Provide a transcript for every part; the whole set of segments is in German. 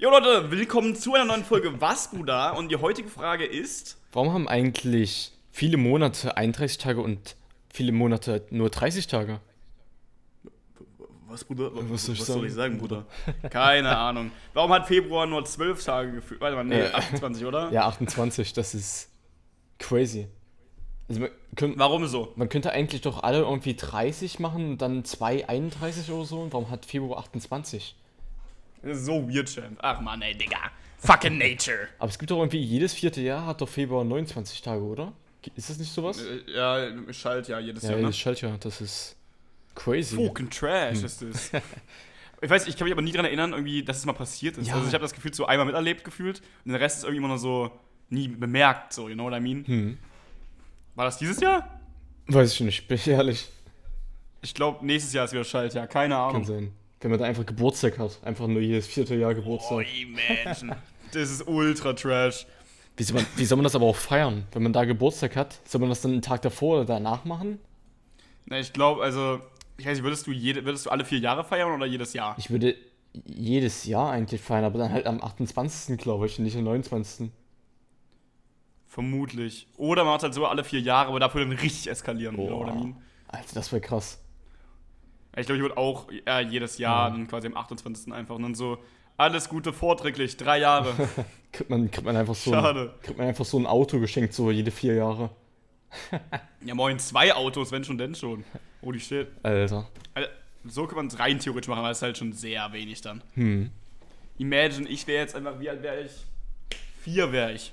Jo Leute, willkommen zu einer neuen Folge Was, Bruder? Und die heutige Frage ist... Warum haben eigentlich viele Monate 31 Tage und viele Monate nur 30 Tage? Was, Bruder? Was, Was soll ich was soll ich sagen? Bruder? Keine Ahnung. Warum hat Februar nur 12 Tage gefühlt? Warte mal, nee, Äh. 28, oder? Ja, 28, das ist crazy. Also man, könnt, Warum so? man könnte eigentlich doch alle irgendwie 30 machen und dann zwei 31 oder so. Und warum hat Februar 28? So weird, Champ. Ach man, ey, Digga. Fucking Nature. Aber es gibt doch irgendwie, jedes vierte Jahr hat doch Februar 29 Tage, oder? Ist das nicht sowas? Äh, Ja, schalt ja jedes ja, Jahr, ne? das Schaltjahr, das ist crazy. Fucking Trash ist das. Ich weiß, ich kann mich aber nie daran erinnern, irgendwie, dass es mal passiert ist. Ja. Also ich habe das Gefühl so einmal miterlebt gefühlt und der Rest ist irgendwie immer nur so nie bemerkt, so, you know what I mean? Hm. War das dieses Jahr? Weiß ich nicht, bin ich ehrlich. Ich glaube, nächstes Jahr ist wieder Schaltjahr, keine Kann Ahnung. sein. Wenn man da einfach Geburtstag hat. Einfach nur jedes vierte Jahr Oh, Geburtstag. imagine. das ist ultra trash. Wie soll, man, wie soll man das aber auch feiern? Wenn man da Geburtstag hat, soll man das dann einen Tag davor oder danach machen? Na, ich glaube, also, ich weiß nicht, würdest du, jede, würdest du alle vier Jahre feiern oder jedes Jahr? Ich würde jedes Jahr eigentlich feiern, aber dann halt am 28. glaube ich, nicht am 29. Vermutlich. Oder man macht halt so alle vier Jahre, aber dafür dann richtig eskalieren, I mean? Alter, das wäre krass. Ich glaube, ich würde auch äh, jedes Jahr dann quasi am 28. einfach und dann so, alles Gute vorträglich, drei Jahre. Kriegt man, kriegt man einfach so ein, Schade. kriegt man einfach so ein Auto geschenkt, so jede vier Jahre. Ja, moin, zwei Autos, wenn schon, denn schon. Holy shit. Alter. Also, so kann man es rein theoretisch machen, aber das ist halt schon sehr wenig dann. Hm. Imagine, ich wäre jetzt einfach, wie alt wäre ich? Vier wäre ich.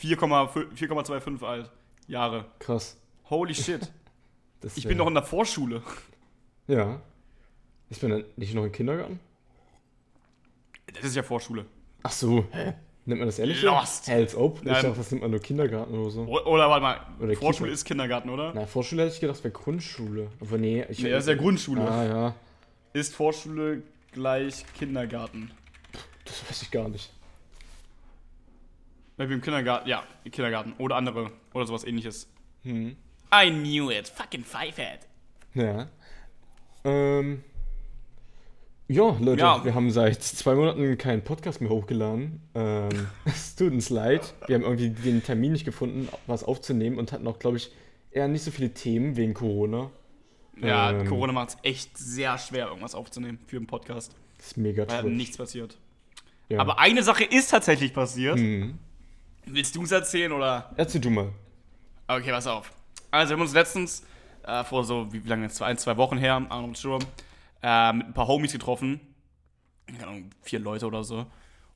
4,5 4,25 alt. Jahre. Krass. Holy shit. Ich bin noch in der Vorschule. Ja. Ich bin dann nicht noch im Kindergarten? Das ist ja Vorschule. Ach so, hä? Nimmt man das ehrlich? Lost. Hä, als ob? Ich dachte, das nimmt man nur Kindergarten oder so. Oder warte mal, Oder Vorschule Kita. ist Kindergarten, oder? Na, Vorschule hätte ich gedacht, wäre Grundschule. Aber nee, ich. Nee, das ist ja Grundschule. Ah, ja. Ist Vorschule gleich Kindergarten? Das weiß ich gar nicht. Wir im Kindergarten, ja, im Kindergarten. Oder andere. Oder sowas ähnliches. Hm. I knew it. Fucking Fivehead. Ja. Ähm. Ja, Leute, Ja. wir haben seit zwei Monaten keinen Podcast mehr hochgeladen. Ähm, es tut uns leid. Wir haben irgendwie den Termin nicht gefunden, was aufzunehmen und hatten auch, glaube ich, eher nicht so viele Themen wegen Corona. Ja, Ähm. Corona macht es echt sehr schwer, irgendwas aufzunehmen für einen Podcast. Ist mega Weil nichts passiert. Ja. Aber eine Sache ist tatsächlich passiert. Hm. Willst du es erzählen oder? Erzähl du mal. Okay, pass auf. Also, wir haben uns letztens, äh, vor so, wie, wie lange jetzt? Ein, zwei Wochen her, am Sturm, äh, mit ein paar Homies getroffen. Keine Ahnung, vier Leute oder so.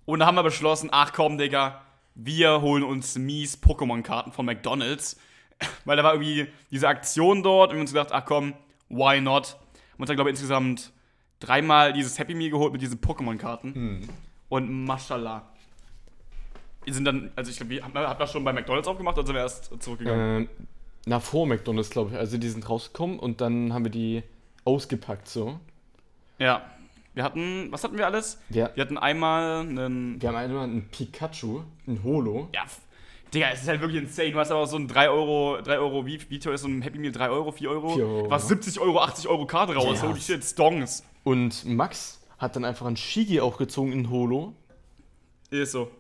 Und da haben wir beschlossen, ach komm, Digga, wir holen uns mies Pokémon-Karten von McDonalds. Weil da war irgendwie diese Aktion dort und wir haben uns gedacht, ach komm, why not? Haben uns dann, glaube ich, insgesamt dreimal dieses Happy Meal geholt mit diesen Pokémon-Karten. Und mashallah. Wir sind dann, also ich glaube, wir haben hab das schon bei McDonalds aufgemacht oder sind wir erst zurückgegangen? Ähm, na, vor McDonalds, glaube ich. Also, die sind rausgekommen und dann haben wir die ausgepackt, so. Ja. Wir hatten, was hatten wir alles? Wir, Wir hatten einmal einen. wir haben einmal einen Pikachu, ein Holo. Ja, Digga, es ist halt wirklich insane. Du hast aber so ein 3 Euro, 3 Euro, wie, wie teuer ist so ein Happy Meal? 3 Euro, 4 Euro? 4 Euro, Was ja. 70 Euro, 80 Euro Karte raus. Ja. Holy shit, Stongs. Und Max hat dann einfach einen Shigi auch gezogen in Holo. Ist so.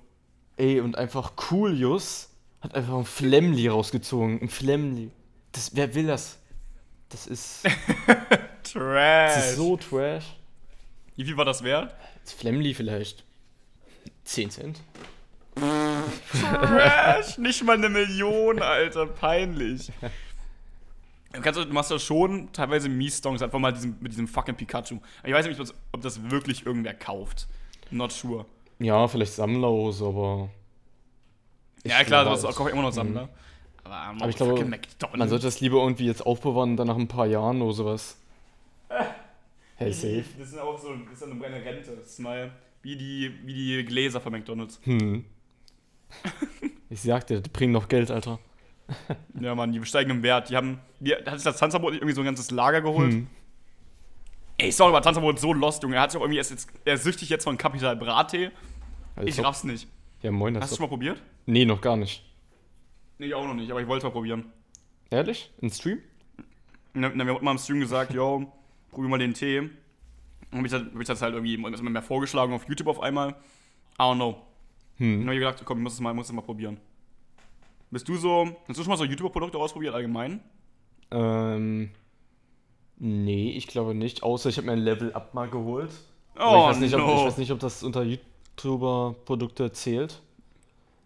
Ey, und einfach Coolius hat einfach ein Flemly rausgezogen. Ein Flemly. Das, wer will das? Das ist, Trash. das ist so trash. Wie viel war das wert? Das Flemly vielleicht. 10 Cent. Trash. Nicht mal eine Million, Alter. Peinlich. Du, kannst, du machst das schon teilweise Mies-Stongs, einfach mal diesen, mit diesem fucking Pikachu. Aber ich weiß nicht, ob das- ob das wirklich irgendwer kauft. Not sure. Ja, vielleicht Sammler oder aber. Ja, Ich klar, das ist auch immer noch Sammler. Aber, Aber ich glaube, Man sollte das lieber irgendwie jetzt aufbewahren, dann nach ein paar Jahren oder sowas. Hey, safe. Das ist auch so das ist eine Rente. Das ist mal wie die, wie die Gläser von McDonalds. Hm. Ich sagte, die bringen noch Geld, Alter. Ja, Mann, die steigen im Wert. Die haben. Die, hat sich das Tanzverbot nicht irgendwie so ein ganzes Lager geholt? Hm. Ey, sorry, aber Tanzverbot ist so lost, Junge. Er hat sich auch irgendwie. Er ist, jetzt, er ist süchtig jetzt von Capital Brattee. Also, Ich raff's nicht. Ja, moin, das Hast du schon mal probiert? Nee, noch gar nicht. Nee, ich auch noch nicht, aber ich wollte mal probieren. Ehrlich? Ein Stream? Na, na, wir haben mal im Stream gesagt, yo, probier mal den Tee. Und hab ich, das, hab ich das halt irgendwie immer mehr vorgeschlagen auf YouTube auf einmal. I don't know. Hm. Dann hab ich gedacht, komm, ich muss es mal, muss es mal probieren. Bist du so, hast du schon mal so YouTuber-Produkte ausprobiert allgemein? Ähm. Nee, ich glaube nicht. Außer ich habe mir ein Level Up mal geholt. Oh, Aber ich, weiß nicht, ob, no. ich weiß nicht, ob das unter YouTuber-Produkte zählt.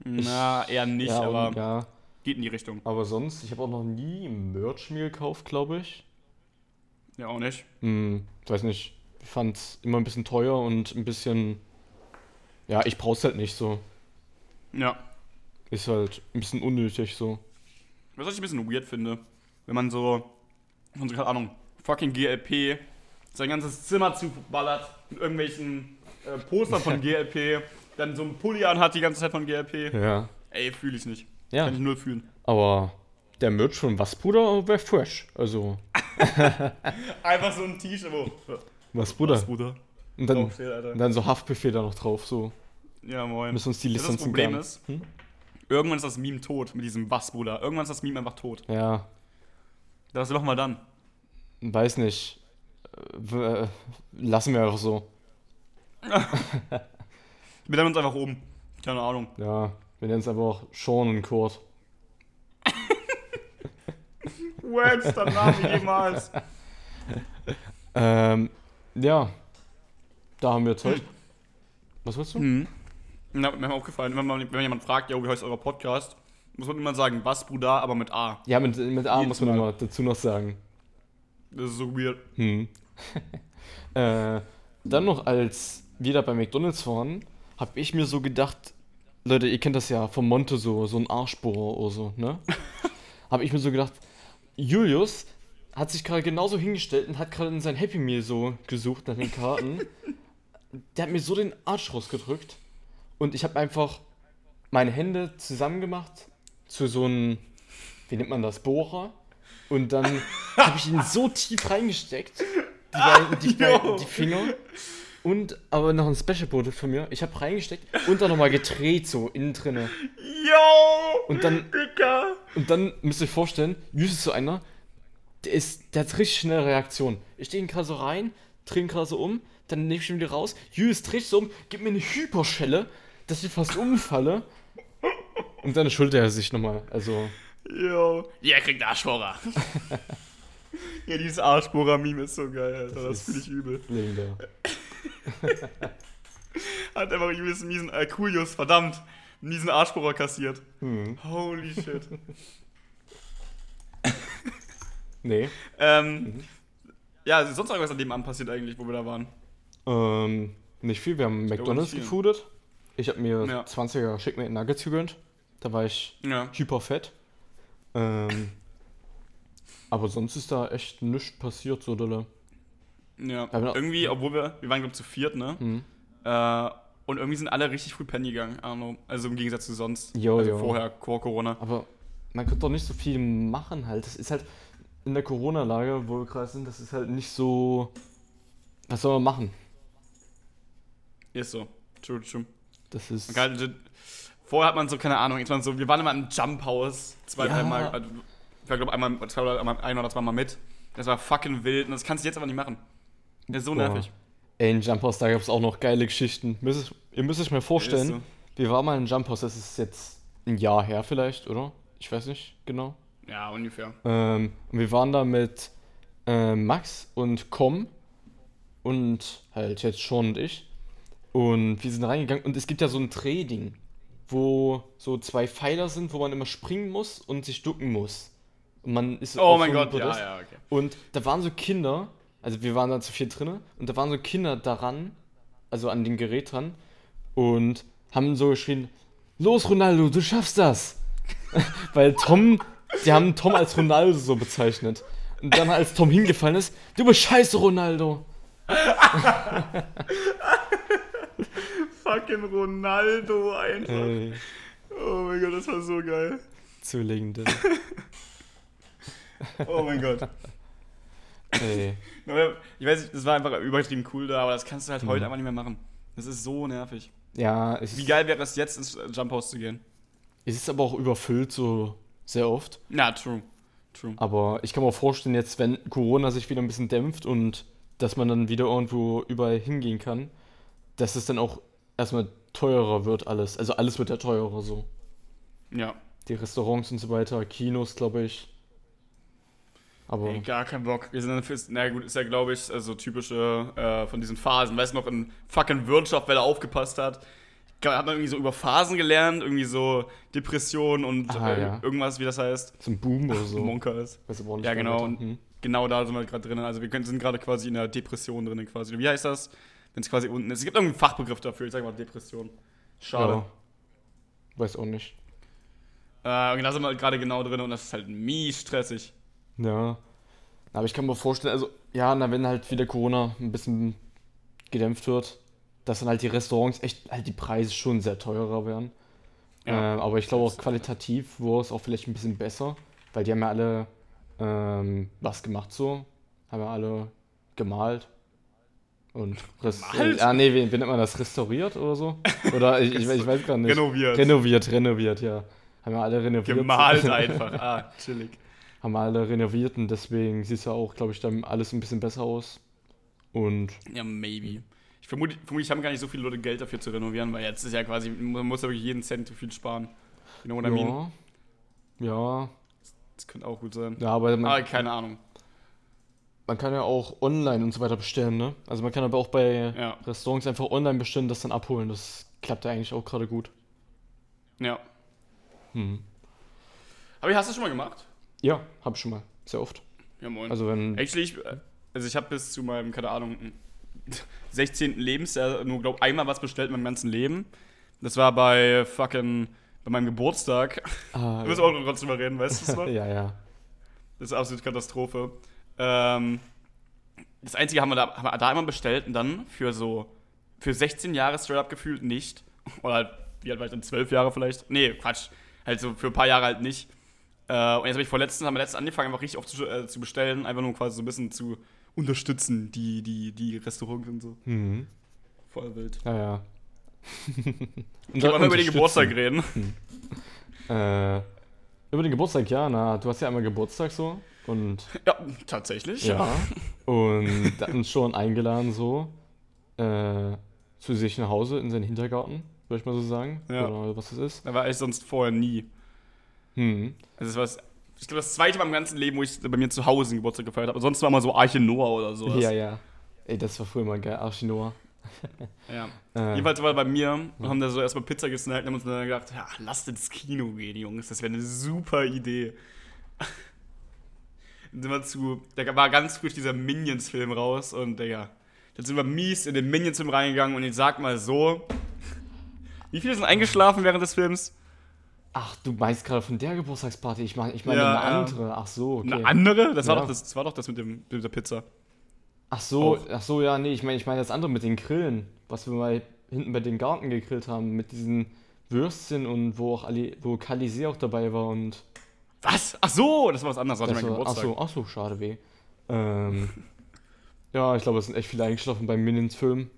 Na, eher nicht, ja, aber und, ja, geht in die Richtung. aber sonst, ich habe auch noch nie Merch mir gekauft, glaube ich. Ja, auch nicht. Hm, ich weiß nicht. Ich fand es immer ein bisschen teuer und ein bisschen. Ja, ich brauch's halt nicht so. Ja. Ist halt ein bisschen unnötig so. Was ich ein bisschen weird finde, wenn man so, von so, keine Ahnung, fucking GLP sein ganzes Zimmer zuballert mit irgendwelchen äh, Postern von GLP, dann so einen Pulli anhat die ganze Zeit von GLP. Ja. Ey, fühle ich nicht. Ja. Kann ich null fühlen. Aber der Merch von Wasbruder wäre fresh. Also, Einfach so ein T-Shirt, wo. Wasbruder. Bruder. Und dann, und dann so Haftbefehl da noch drauf, so. Ja, moin. Müssen uns die Das, ist das Lizenzen Problem gern. ist, Hm? irgendwann ist das Meme tot mit diesem Was, Bruder. Irgendwann ist das Meme einfach tot. Ja, Das machen wir dann. weiß nicht. Äh, äh, Lassen wir einfach so. Wir nennen uns einfach um. Keine Ahnung. Ja, wir nennen es einfach Sean und Kurt. Wackster Name jemals. Ähm, ja. Da haben wir jetzt heute. Was willst du? Mhm. Na, mir ist aufgefallen, wenn, man, wenn jemand fragt, ja, wie heißt euer Podcast, muss man immer sagen, was, Bruder, aber mit A. Ja, mit, mit A Jedes muss man Mal. immer dazu noch sagen. Das ist so weird. Hm. äh, dann noch, als wir da bei McDonalds waren, habe ich mir so gedacht, Leute, ihr kennt das ja vom Monte so, so ein Arschbohrer oder so, ne? habe ich mir so gedacht, Julius hat sich gerade genauso hingestellt und hat gerade in sein Happy Meal so gesucht nach den Karten. Der hat mir so den Arsch rausgedrückt und ich habe einfach meine Hände zusammen gemacht zu so einem, wie nennt man das, Bohrer. Und dann habe ich ihn so tief reingesteckt, die, beiden, die, die Finger. Und aber noch ein Special-Produkt von mir. Ich habe reingesteckt und dann nochmal gedreht, so innen drinne. Yo! Und dann, Dicker! und dann müsst ihr euch vorstellen, Jus ist so einer, der, ist, der hat richtig schnelle Reaktion. Ich stehe ihn gerade so rein, drehe ihn gerade so um, dann nehme ich ihn wieder raus. Jus dreht so um, gibt mir eine Hyperschelle, dass ich fast umfalle. Und dann schuldet er sich nochmal. Also, Yo. Ja, kriegt Arschbohrer. ja, dieses Arschbohrer-Meme ist so geil, Alter. Das ist- finde ich übel. legendär. Hat einfach übelst einen miesen, äh, Kulius, verdammt, einen miesen Arschbohrer kassiert. Hm. Holy shit. Nee. ähm, ja, ist sonst irgendwas an dem Abend passiert eigentlich, wo wir da waren? Ähm, nicht viel. Wir haben McDonalds gefoodet. Ich habe mir Ja. 20er Chicken Nuggets gegönnt. Da war ich Ja. hyper fett. Ähm, aber sonst ist da echt nichts passiert, so dolle. Ja. Irgendwie, obwohl wir, wir waren glaube ich zu viert, ne? Hm. Äh, und irgendwie sind alle richtig früh pennen gegangen. Know. Also im Gegensatz zu sonst. Jo, also jo. vorher, vor Corona. Aber man kann doch nicht so viel machen halt. Das ist halt in der Corona-Lage, wo wir gerade sind, das ist halt nicht so. Was soll man machen? Ist so. True, true. Das ist. Halt vorher hat man so, keine Ahnung, jetzt man so, wir waren immer im Jump House, zwei, Ja. dreimal. Also, ich war, glaube einmal, zwei oder einmal, ein oder zweimal mit. Das war fucking wild und das kannst du jetzt aber nicht machen. Das ist so nervig. Ey, in Jump House, da gab es auch noch geile Geschichten. Müsst, ihr müsst euch mal vorstellen, so. wir waren mal in Jump House, das ist jetzt ein Jahr her vielleicht, oder? Ich weiß nicht genau. Ja, ungefähr. Ähm, und wir waren da mit äh, Max und Com und halt jetzt Sean und ich. Und wir sind reingegangen und es gibt ja so ein Trading, wo so zwei Pfeiler sind, wo man immer springen muss und sich ducken muss. Und man ist Oh auf mein so Gott, ja, Podest. ja, okay. Und da waren so Kinder, also wir waren da zu vier drinne und da waren so Kinder daran, also an dem Gerät dran und haben so geschrien, los Ronaldo, du schaffst das. Weil Tom, die haben Tom als Ronaldo so bezeichnet. Und dann als Tom hingefallen ist, du bist scheiße Ronaldo. Fucking Ronaldo einfach. Ey, Oh mein Gott, das war so geil. zu legendär. Oh mein Gott. Aber Ich weiß nicht, das war einfach übertrieben cool da, aber das kannst du halt Mhm. heute einfach nicht mehr machen. Das ist so nervig. Ja, Wie geil wäre es jetzt ins Jump House zu gehen? es ist aber auch überfüllt so sehr oft. Ja, true. True. Aber ich kann mir auch vorstellen, jetzt, wenn Corona sich wieder ein bisschen dämpft und dass man dann wieder irgendwo überall hingehen kann, dass es dann auch erstmal teurer wird alles. Also alles wird ja teurer so. Ja. Die Restaurants und so weiter, Kinos, glaube ich. Aber Ey, gar kein Bock. Wir sind dann fürs, na gut, ist ja, glaube ich, also typische äh, von diesen Phasen. Weißt du noch, in fucking Wirtschaft, wer da aufgepasst hat. Hat man irgendwie so über Phasen gelernt, irgendwie so Depression und Ah, äh, ja. irgendwas, wie das heißt. zum Boom oder so. Monka ist. Weiß aber auch nicht Ja, genau. Und Hm. genau da sind wir gerade drin. Also wir können, sind gerade quasi in der Depression drin quasi. Wie heißt das? Wenn es quasi unten ist. Es gibt irgendeinen Fachbegriff dafür. Ich sag mal Depression. Schade. Ja. Weiß auch nicht. Äh, und da sind wir halt gerade genau drin und das ist halt mies stressig. Ja. Aber ich kann mir vorstellen, also, ja, na, wenn halt wieder Corona ein bisschen gedämpft wird, dass dann halt die Restaurants echt halt die Preise schon sehr teurer werden. Ja. Ähm, aber ich glaube auch qualitativ wurde es auch vielleicht ein bisschen besser, weil die haben ja alle ähm, was gemacht so. Haben ja alle gemalt. Und Gemalt? Äh, ah, nee, wie, wie nennt man das? Restauriert oder so? Oder ich, ich, ich weiß gar nicht. Renoviert. Renoviert, renoviert, ja. Haben ja alle renoviert. Gemalt einfach. Ah, chillig. Haben alle renoviert und deswegen sieht es ja auch, glaube ich, dann alles ein bisschen besser aus. Und Ja, maybe. Ich vermute, vermutlich haben gar nicht so viele Leute Geld dafür zu renovieren, weil jetzt ist ja quasi, man muss ja wirklich jeden Cent zu viel sparen. You know what I mean? ja, ja, Das könnte auch gut sein. ja, aber man, Aber keine Ahnung. man kann ja auch online und so weiter bestellen, ne? Also man kann aber auch bei Ja. Restaurants einfach online bestellen, das dann abholen. Das klappt ja eigentlich auch gerade gut. Ja. Hm. Aber hast du das schon mal gemacht? Ja, hab ich schon mal. Sehr oft. Ja, moin. Also wenn. Actually, ich, äh, also ich habe bis zu meinem, keine Ahnung, 16. Lebensjahr nur, glaube einmal was bestellt in meinem ganzen Leben. Das war bei fucking, bei meinem Geburtstag. Ah, Du wirst auch noch kurz drüber reden, weißt du das noch? ja, ja. Das ist eine absolute Katastrophe. Ähm, das Einzige haben wir, da, haben wir da einmal bestellt und dann für so, für 16 Jahre straight up gefühlt nicht. Oder halt, wie alt war ich dann, 12 Jahre vielleicht? Nee, Quatsch. Halt so für ein paar Jahre halt nicht. Äh, und jetzt habe ich vorletzten, haben wir letztens angefangen, einfach richtig oft zu, äh, zu bestellen, einfach nur quasi so ein bisschen zu unterstützen, die, die, die Restaurants und so. Mhm. Voll wild. Ja, ja. Und wir mal über den Geburtstag reden? Äh, über den Geburtstag, ja, na, du hast ja einmal Geburtstag so. Und Ja, tatsächlich. Ja. Und da hat uns schon eingeladen, so äh, zu sich nach Hause in seinen Hintergarten, würde ich mal so sagen. Ja. Oder was das ist. Da war ich sonst vorher nie. Hm. Also das war das, ich glaube, das zweite Mal im ganzen Leben, wo ich bei mir zu Hause einen Geburtstag gefeiert habe. Sonst war mal so Arche Noah oder sowas. Ja, ja. Ey, das war früher mal geil. Archinoa. ja. Äh, Jedenfalls war bei mir und haben da so erstmal Pizza gesnackt und haben uns dann gedacht, ja, lasst ins Kino gehen, Jungs. Das wäre eine super Idee. dann sind wir zu, da war ganz frisch dieser Minions-Film raus und, Digga, dann sind wir mies in den Minions-Film reingegangen und ich sag mal so, wie viele sind eingeschlafen während des Films? Ach, du meinst gerade von der Geburtstagsparty. Ich meine ich meine Ja, eine andere. Ach so, okay. Eine andere? Das war, Ja. doch das, das war doch das mit, dem, mit der Pizza. Ach so, Auch. ach so, ja, nee, ich meine ich meine das andere mit den Grillen, was wir mal hinten bei den Garten gegrillt haben, mit diesen Würstchen und wo auch Ali, wo Kalisee auch dabei war und Was? Ach so, das war was anderes. Das war mein war, ach Geburtstag. so, ach so, schade weh. Ähm, ja, ich glaube, es sind echt viele eingeschlafen beim Minions-Film.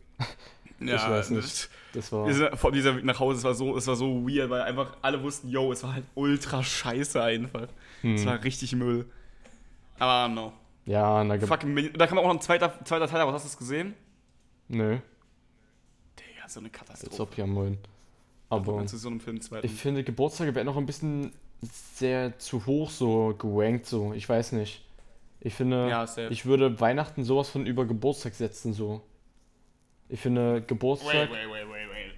Ja, ich weiß nicht. das- war. Vor dieser Weg nach Hause, es war so, es war so weird, weil einfach alle wussten, yo, es war halt ultra scheiße einfach. Hm. Es war richtig Müll. Aber no. Ja, na, ge- Fucking. Da kam auch noch ein zweiter, zweiter Teil, aber hast du das gesehen? nö, Digga, so eine als Katastrophe. ob ja moin. Aber zu so einem Film zweiten. ich finde, Geburtstage werden noch ein bisschen sehr zu hoch so gerankt, so. Ich weiß nicht. Ich finde, Ja, ich würde Weihnachten sowas von über Geburtstag setzen, so. Ich finde, Geburtstag, wait, wait, wait, wait.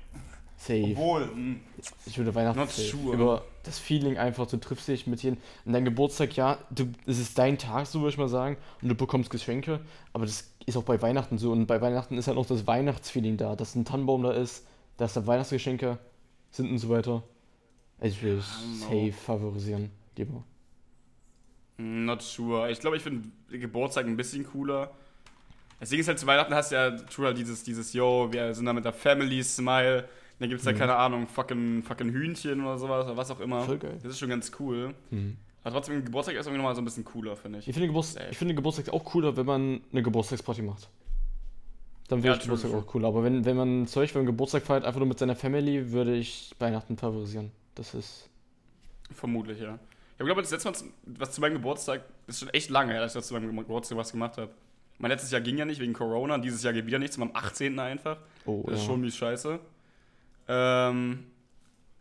safe. Obwohl, hm. Ich würde Weihnachten Not sure. über das Feeling einfach, du triffst dich mit jedem. Und dein Geburtstag, ja, du, es ist dein Tag, so würde ich mal sagen, und du bekommst Geschenke, aber das ist auch bei Weihnachten so. Und bei Weihnachten ist halt noch das Weihnachtsfeeling da, dass ein Tannenbaum da ist, dass da Weihnachtsgeschenke sind und so weiter. Also ich würde know. safe favorisieren, lieber. Not sure. Ich glaube, ich finde Geburtstag ein bisschen cooler. Das Ding ist halt, zu Weihnachten hast du ja true halt dieses, dieses, yo, wir sind da mit der Family, Smile. Dann gibt es da, Mhm. keine Ahnung, fucking, fucking Hühnchen oder sowas oder was auch immer. Voll geil. Das ist schon ganz cool. Mhm. Aber trotzdem, Geburtstag ist irgendwie nochmal so ein bisschen cooler, finde ich. Ich finde, Geburts ich finde Geburtstag auch cooler, wenn man eine Geburtstagsparty macht. Dann wäre Ja, Geburtstag auch cool. Aber wenn, wenn man Zeug, wenn man Geburtstag feiert, einfach nur mit seiner Family, würde ich Weihnachten favorisieren. Das ist. Vermutlich, ja. Ich glaube, das letzte Mal, was zu meinem Geburtstag, ist schon echt lange her, dass ich das zu meinem Geburtstag was gemacht habe. Mein letztes Jahr ging ja nicht wegen Corona, dieses Jahr geht wieder nichts, am 18. einfach. Oh, Das ist schon mies scheiße. Ähm,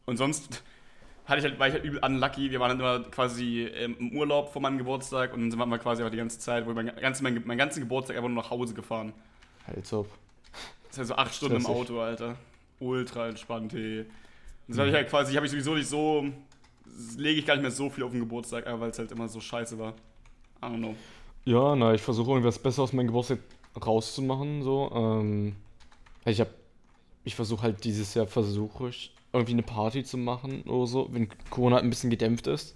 und sonst hatte ich halt, war ich halt übel unlucky. Wir waren dann immer quasi ähm, im Urlaub vor meinem Geburtstag und dann sind wir quasi einfach die ganze Zeit, wo ich mein, ganz, mein, meinen ganzen Geburtstag einfach nur nach Hause gefahren. Als ob. Das ist halt so acht Stunden im. Auto, Alter. Ultra entspannt, ey. Das habe ich halt quasi, habe ich sowieso nicht so, lege ich gar nicht mehr so viel auf den Geburtstag, einfach weil es halt immer so scheiße war. I don't know. Ja, na, ich versuche irgendwas besser aus meinem Geburtstag rauszumachen, so. Ähm, ich hab, ich versuche halt dieses Jahr, versuche ich irgendwie eine Party zu machen oder so, wenn Corona ein bisschen gedämpft ist.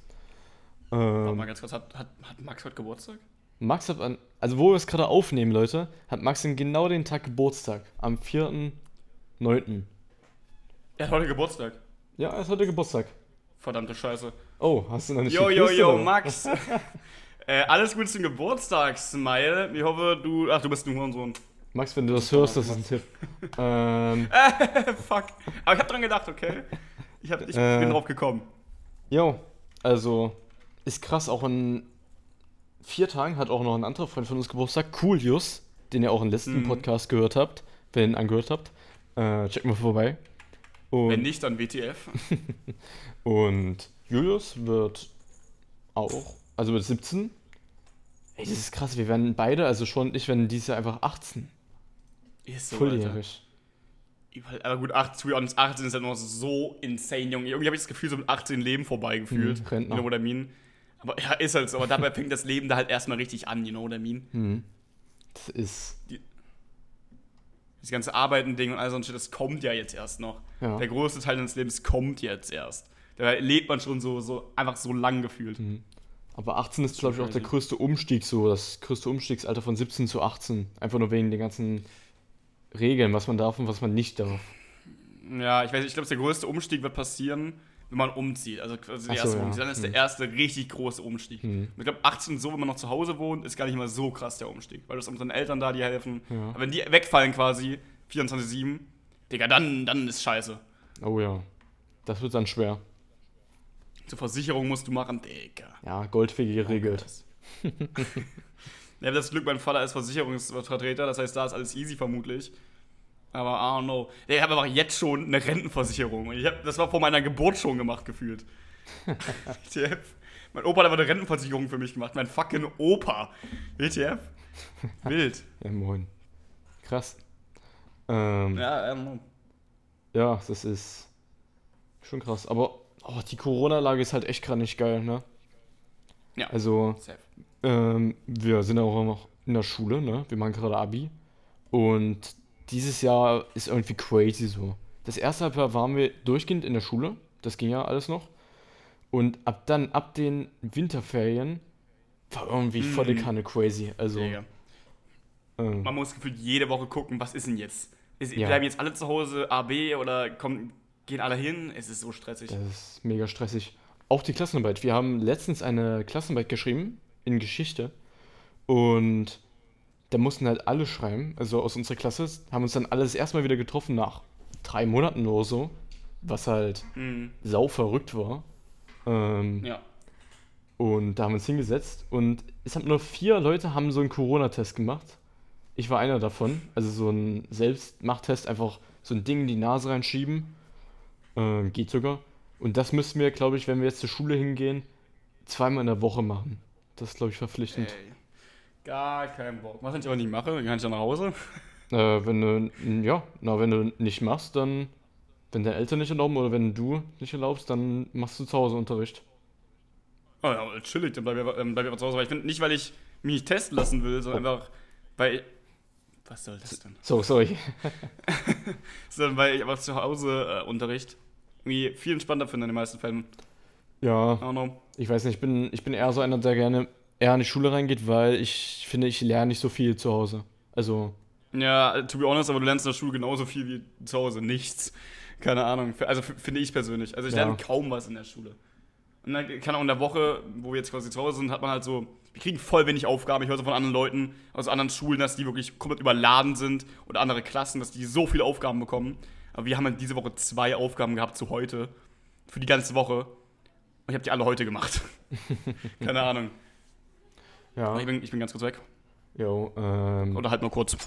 Warte Ähm, mal ganz kurz, hat, hat, hat Max heute Geburtstag? Max hat an, also wo wir es gerade aufnehmen, Leute, hat Max in genau den Tag Geburtstag, am 4.9. Er hat heute Geburtstag. Ja, er ist heute Geburtstag. Verdammte Scheiße. Oh, hast du noch nicht Jo, jo, jo? Max. äh, alles Gute zum Geburtstag, Smile. Ich hoffe, du. Ach, du bist ein Hurensohn. Max, wenn du das hörst, das ist ein Tipp. ähm, Fuck. Aber ich hab dran gedacht, okay? Ich, hab, ich Äh. bin drauf gekommen. Jo, also ist krass, auch in vier Tagen hat auch noch ein anderer Freund von uns Geburtstag, Coolius, den ihr auch im letzten Mhm. Podcast gehört habt, wenn ihr ihn angehört habt. Äh, checkt mal vorbei. Und, Wenn nicht, dann WTF. und Julius wird auch, also wird 17. Ey, das ist krass, wir werden beide, also schon ich, werden dieses Jahr einfach 18. Ist so, Volljährig. Alter. Aber gut, 8, to be honest, 18 ist halt noch so insane, Junge. Irgendwie habe ich das Gefühl, so mit 18 Leben vorbei gefühlt. Mhm, Rentner. You know what I mean? Aber ja, ist halt so. Aber dabei fängt das Leben da halt erstmal richtig an, you know what I mean? Mhm. Das ist, Das ganze Arbeiten-Ding und all so ein Shit, das kommt ja jetzt erst noch. ja. Der größte Teil deines Lebens kommt jetzt erst. Da lebt man schon so, so einfach so lang gefühlt. Mhm. Aber 18 ist, glaube ich, auch der größte Umstieg, so das größte Umstiegsalter von 17 zu 18. Einfach nur wegen den ganzen Regeln, was man darf und was man nicht darf. Ja, ich weiß, ich glaube, der größte Umstieg wird passieren, wenn man umzieht. Also quasi der so, erste ja. Umstieg. Dann ist der erste richtig große Umstieg. Mhm. Ich glaube, 18 so, wenn man noch zu Hause wohnt, ist gar nicht mal so krass der Umstieg. Weil du hast unseren Eltern da, die helfen. Ja. Aber wenn die wegfallen quasi, 24-7, Digga, dann, dann ist scheiße. Oh ja. Das wird dann schwer. Zur Versicherung musst du machen, Digga. Ja, Goldwege geregelt. Ja, aber das Glück, mein Vater ist Versicherungsvertreter, das heißt, da ist alles easy vermutlich. Aber I don't know. Ja, Ich habe aber jetzt schon eine Rentenversicherung. Ich hab, das war vor meiner Geburt schon gemacht, gefühlt. WTF. Mein Opa hat aber eine Rentenversicherung für mich gemacht. Mein fucking Opa. WTF. Wild. Ja, moin. Krass. Ähm, ja. Ja, don't know. das ist schon krass. Aber oh, die Corona-Lage ist halt echt gerade nicht geil, ne? Ja. Also. Ähm, wir sind auch noch in der Schule, ne? Wir machen gerade Abi. Und dieses Jahr ist irgendwie crazy so. Das erste Halbjahr waren wir durchgehend in der Schule. Das ging ja alles noch. Und ab dann, ab den Winterferien, war irgendwie Mhm. volle Kanne crazy. Also, Digga. ähm, Man muss gefühlt jede Woche gucken, was ist denn jetzt? Ist, Ja. Bleiben jetzt alle zu Hause, AB oder kommen, gehen alle hin? Es ist so stressig. das ist mega stressig. Auch die Klassenarbeit. Wir haben letztens eine Klassenarbeit geschrieben in Geschichte. Und da mussten halt alle schreiben, also aus unserer Klasse, haben uns dann alles erstmal wieder getroffen nach drei Monaten oder so, was halt Mhm. sau verrückt war. Ähm, Ja. Und da haben wir uns hingesetzt und es haben nur vier Leute haben so einen Corona-Test gemacht. Ich war einer davon, also so ein Selbstmachttest, einfach so ein Ding in die Nase reinschieben. Ähm, geht sogar. Und das müssen wir, glaube ich, wenn wir jetzt zur Schule hingehen, zweimal in der Woche machen. Das ist, glaube ich, verpflichtend. Ey. Gar kein Bock. Was ich aber nicht mache, dann kann ich dann nach Hause. Äh, wenn du, ja, na, wenn du nicht machst, dann, wenn deine Eltern nicht erlauben oder wenn du nicht erlaubst, dann machst du zu Hause Unterricht. Oh ja, chillig, dann bleib ich, ähm, bleib ich einfach zu Hause. Weil ich finde, nicht, weil ich mich nicht testen lassen will, sondern einfach, weil. Was soll das denn? So, sorry. Sondern weil ich einfach zu Hause äh, Unterricht irgendwie viel entspannter finde in den meisten Fällen. Ja, ich weiß nicht, ich bin, ich bin eher so einer, der gerne eher in die Schule reingeht, weil ich finde, ich lerne nicht so viel zu Hause. Also, Ja, to be honest, aber du lernst in der Schule genauso viel wie zu Hause. Nichts. Keine Ahnung. Also finde ich persönlich. Also ich Ja. lerne kaum was in der Schule. Und dann, keine Ahnung, in der Woche, wo wir jetzt quasi zu Hause sind, hat man halt so, wir kriegen voll wenig Aufgaben. Ich höre so von anderen Leuten aus anderen Schulen, dass die wirklich komplett überladen sind oder andere Klassen, dass die so viele Aufgaben bekommen. Aber wir haben halt diese Woche zwei Aufgaben gehabt zu heute. Für die ganze Woche. Und ich habe die alle heute gemacht. keine Ahnung. ja. Aber ich bin, ich bin ganz kurz weg. Jo, ähm. Oder halt mal kurz.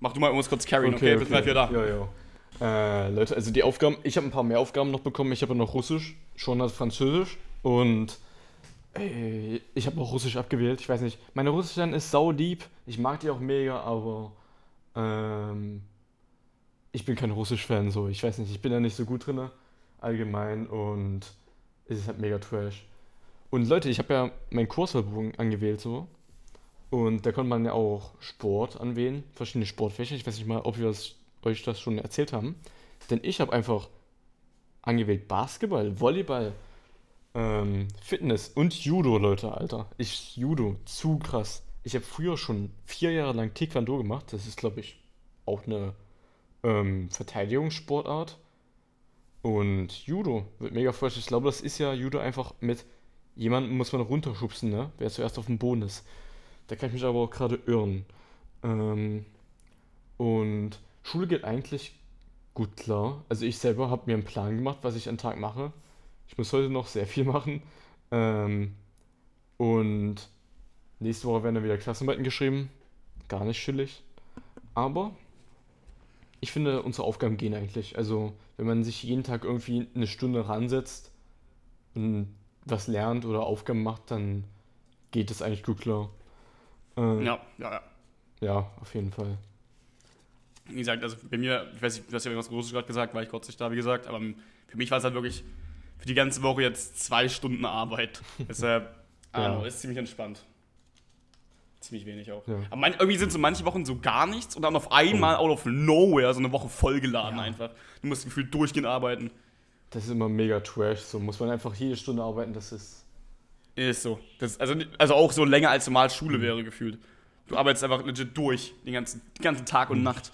Mach du mal irgendwas kurz carryen, okay? Bis gleich wieder da. Ja, ja. Äh, Leute, also die Aufgaben, ich habe ein paar mehr Aufgaben noch bekommen. Ich habe noch Russisch, schon als Französisch und ey, ich habe auch Russisch abgewählt. Ich weiß nicht, meine Russischin ist sau lieb. Ich mag die auch mega, aber ähm, ich bin kein Russisch-Fan, so. Ich weiß nicht, ich bin da nicht so gut drin allgemein und es ist halt mega trash. Und Leute, ich habe ja meinen Kursverbund angewählt, so. Und da konnte man ja auch Sport anwählen, verschiedene Sportfächer. Ich weiß nicht mal, ob wir das, euch das schon erzählt haben. Denn ich habe einfach angewählt Basketball, Volleyball, ähm, Fitness und Judo, Leute, Alter. Ich Judo, zu krass. Ich habe früher schon vier Jahre lang Taekwondo gemacht. Das ist, glaube ich, auch eine ähm, Verteidigungssportart. Und Judo wird mega fresh. Ich glaube, das ist ja Judo einfach mit jemandem muss man runterschubsen, ne? Wer zuerst auf dem Boden ist. Da kann ich mich aber auch gerade irren. Ähm, und Schule geht eigentlich gut klar. Also ich selber habe mir einen Plan gemacht, was ich am Tag mache. Ich muss heute noch sehr viel machen. Ähm, und nächste Woche werden dann wieder Klassenarbeiten geschrieben. Gar nicht chillig. Aber ich finde, unsere Aufgaben gehen eigentlich. Also, wenn man sich jeden Tag irgendwie eine Stunde ransetzt und was lernt oder Aufgaben macht, dann geht es eigentlich gut klar. Ähm, Ja, ja, ja. ja, auf jeden Fall. Wie gesagt, also bei mir, ich weiß nicht, du hast ja irgendwas Großes gerade gesagt, war ich kurz nicht da, wie gesagt, aber für mich war es halt wirklich für die ganze Woche jetzt zwei Stunden Arbeit. Deshalb, Ja. ja. ist ziemlich entspannt. Ziemlich wenig auch. Ja. Aber man, irgendwie sind so manche Wochen so gar nichts und dann auf einmal out of nowhere so eine Woche vollgeladen Ja. einfach. Du musst gefühlt durchgehend arbeiten. Das ist immer mega trash. So muss man einfach jede Stunde arbeiten. Das ist. Ist so. Das, also, also auch so länger als normal Schule Mhm. wäre gefühlt. Du arbeitest einfach legit durch, den ganzen, den ganzen Tag Mhm. und Nacht,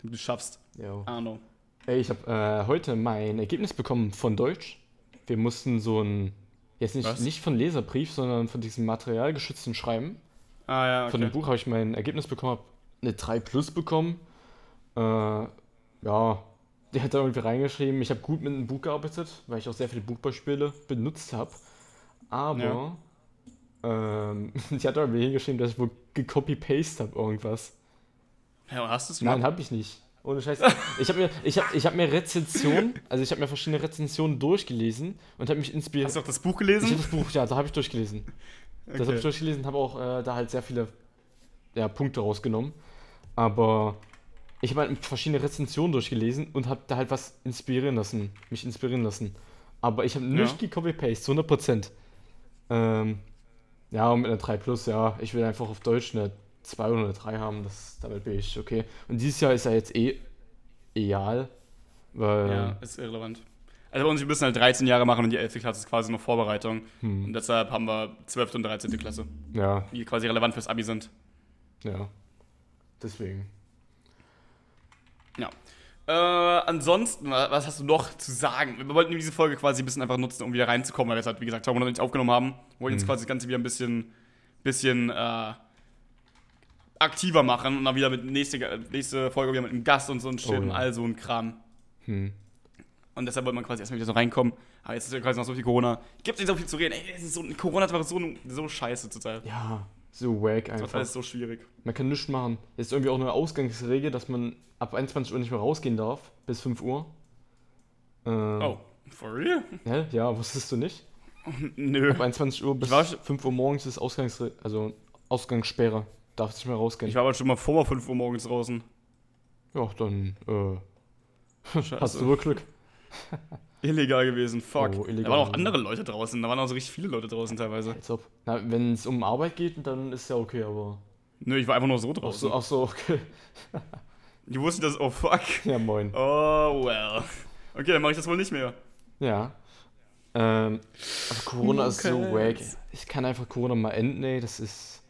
damit du schaffst. Ja. I don't know. Ey, ich habe äh, heute mein Ergebnis bekommen von Deutsch. Wir mussten so ein. Jetzt nicht, Was? nicht von Leserbrief, sondern von diesem materialgeschützten Schreiben. Ah ja, okay. Von dem Buch habe ich mein Ergebnis bekommen, habe eine 3 Plus bekommen. Äh, ja, der hat da irgendwie reingeschrieben, ich habe gut mit einem Buch gearbeitet, weil ich auch sehr viele Buchbeispiele benutzt habe. Aber ähm, die hat da irgendwie hingeschrieben, dass ich wohl gecopy-paste habe irgendwas. Ja, hast du es Nein, gemacht? habe ich nicht. Ohne Scheiß. Ich habe mir, ich hab, ich hab mir Rezensionen, also ich habe mir verschiedene Rezensionen durchgelesen und habe mich inspiriert. Hast du auch das Buch Ich gelesen? habe das Buch, ja, da habe ich durchgelesen. Das habe ich durchgelesen, habe auch äh, da halt sehr viele ja, Punkte rausgenommen. Aber ich habe halt verschiedene Rezensionen durchgelesen und habe da halt was inspirieren lassen, mich inspirieren lassen. Aber ich habe nicht gecopy-paste, 100%. Ähm, ja, und mit einer 3 Plus, ja, ich will einfach auf Deutsch eine 2 oder eine 3 haben, das, damit bin ich okay. Und dieses Jahr ist ja jetzt eh egal, weil, Ja, ist irrelevant. Also bei uns, wir müssen halt 13 Jahre machen und die 11. Klasse ist quasi noch Vorbereitung. hm, Und deshalb haben wir 12. und 13. Klasse, ja, die quasi relevant fürs Abi sind. ja, deswegen. Ja. Äh, ansonsten, wa- was hast du noch zu sagen? Wir wollten diese Folge quasi ein bisschen einfach nutzen, um wieder reinzukommen, weil wir es halt, wie gesagt, zwei Monate nicht aufgenommen haben. Wir wollten jetzt Mhm. quasi das Ganze wieder ein bisschen, bisschen äh, aktiver machen und dann wieder mit nächste, nächste Folge wieder mit einem Gast und so ein Shit Oh und ja. all so ein Kram. Hm. Und deshalb wollte man quasi erstmal wieder so reinkommen. Aber jetzt ist ja quasi noch so viel Corona. Gibt nicht so viel zu reden. Ey, es ist so, Corona ist einfach so, so scheiße zurzeit. Ja, so wack Das ist einfach. so schwierig. Man kann nichts machen. Es ist irgendwie auch eine Ausgangsregel, dass man ab 21 Uhr nicht mehr rausgehen darf, bis 5 Uhr. Ähm, Oh, for real? Hä? Ja, wusstest du nicht? Nö. Ab 21 Uhr bis Ich war schon- 5 Uhr morgens ist Ausgangsre also Ausgangssperre. Darfst nicht mehr rausgehen. Ich war aber schon mal vor 5 Uhr morgens draußen. ja, dann äh, Scheiße. hast du wohl Glück. Illegal gewesen, fuck. Oh, illegal da waren auch andere Leute draußen. Da waren auch so richtig viele Leute draußen teilweise. Als ob. Na, wenn es um Arbeit geht, dann ist ja okay, aber. Nö, ich war einfach nur so Ach draußen. so, ach so, okay. Ich wusste das, oh fuck. Ja, moin. Oh well. Okay, dann mache ich das wohl nicht mehr. Ja. Ähm, aber Corona ist so Okay. wack. Ich kann einfach Corona mal enden, ey. Das ist.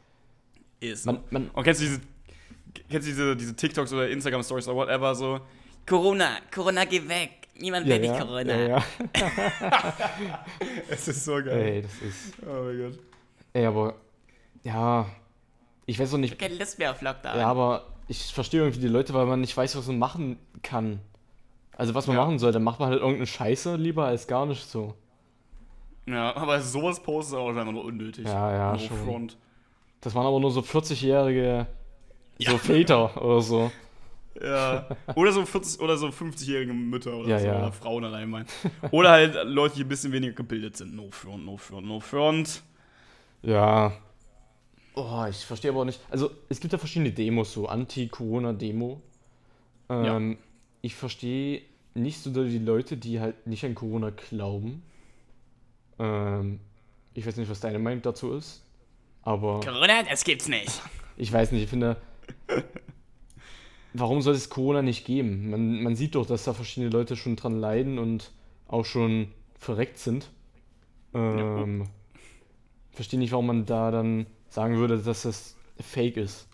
Ist. Man, man, Und kennst du diese, kennst du diese, diese TikToks oder Instagram-Stories oder whatever so? Corona, Corona, geh weg. Niemand ja, will dich ja, Corona. ja, ja. Es ist so Ey, das ist. Oh mein Gott. Ey, aber. Ja. Ich weiß auch nicht. Keine Lust mehr auf Lockdown. Ja, aber ich verstehe irgendwie die Leute, weil man nicht weiß, was man machen kann. Also, was man Ja. machen soll, dann macht man halt irgendeine Scheiße lieber als gar nicht so. Ja, aber sowas postet auch einfach nur unnötig. Ja, ja, no schon. front. Das waren aber nur so 40-jährige so Väter oder so. Ja. Oder so 40 oder so 50-jährige Mütter oder Ja, so. ja. Oder Frauen allein meinen. Oder halt Leute, die ein bisschen weniger gebildet sind. No front, no front, no front. Ja. Oh, ich verstehe aber auch nicht. Also, es gibt ja verschiedene Demos, so Anti-Corona-Demo. Ähm, Ich verstehe nicht so die Leute, die halt nicht an Corona glauben. Ähm, ich weiß nicht, was deine Meinung dazu ist. Aber Corona, das gibt's nicht. ich weiß nicht, ich finde. Warum soll es Corona nicht geben? Man, man sieht doch, dass da verschiedene Leute schon dran leiden und auch schon verreckt sind. Ähm, Verstehe nicht, warum man da dann sagen würde, dass das fake ist.